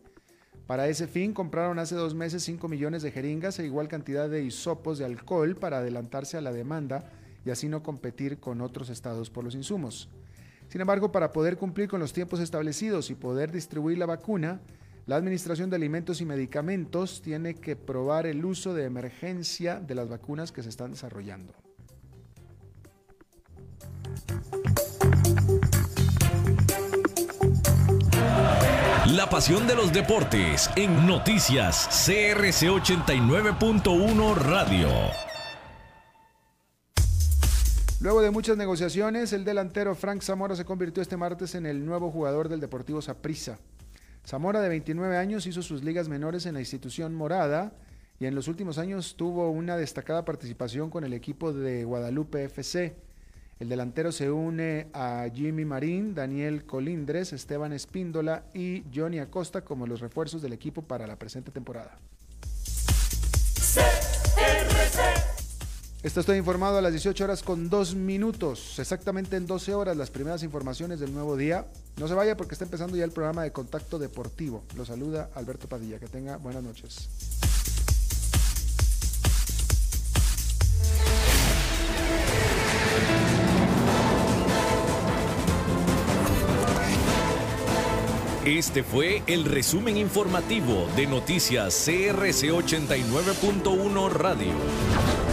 Para ese fin, compraron hace dos meses 5 millones de jeringas e igual cantidad de hisopos de alcohol para adelantarse a la demanda y así no competir con otros estados por los insumos. Sin embargo, para poder cumplir con los tiempos establecidos y poder distribuir la vacuna, la Administración de Alimentos y Medicamentos tiene que probar el uso de emergencia de las vacunas que se están desarrollando. La pasión de los deportes en noticias CRC 89.1 Radio. Luego de muchas negociaciones, el delantero Frank Zamora se convirtió este martes en el nuevo jugador del Deportivo Saprissa. Zamora, de 29 años, hizo sus ligas menores en la institución morada y en los últimos años tuvo una destacada participación con el equipo de Guadalupe FC. El delantero se une a Jimmy Marín, Daniel Colindres, Esteban Espíndola y Johnny Acosta como los refuerzos del equipo para la presente temporada. Está estoy informado a las 18 horas con 2 minutos, exactamente en 12 horas las primeras informaciones del nuevo día. No se vaya porque está empezando ya el programa de Contacto Deportivo. Lo saluda Alberto Padilla. Que tenga buenas noches. Este fue el resumen informativo de Noticias CRC 89.1 Radio.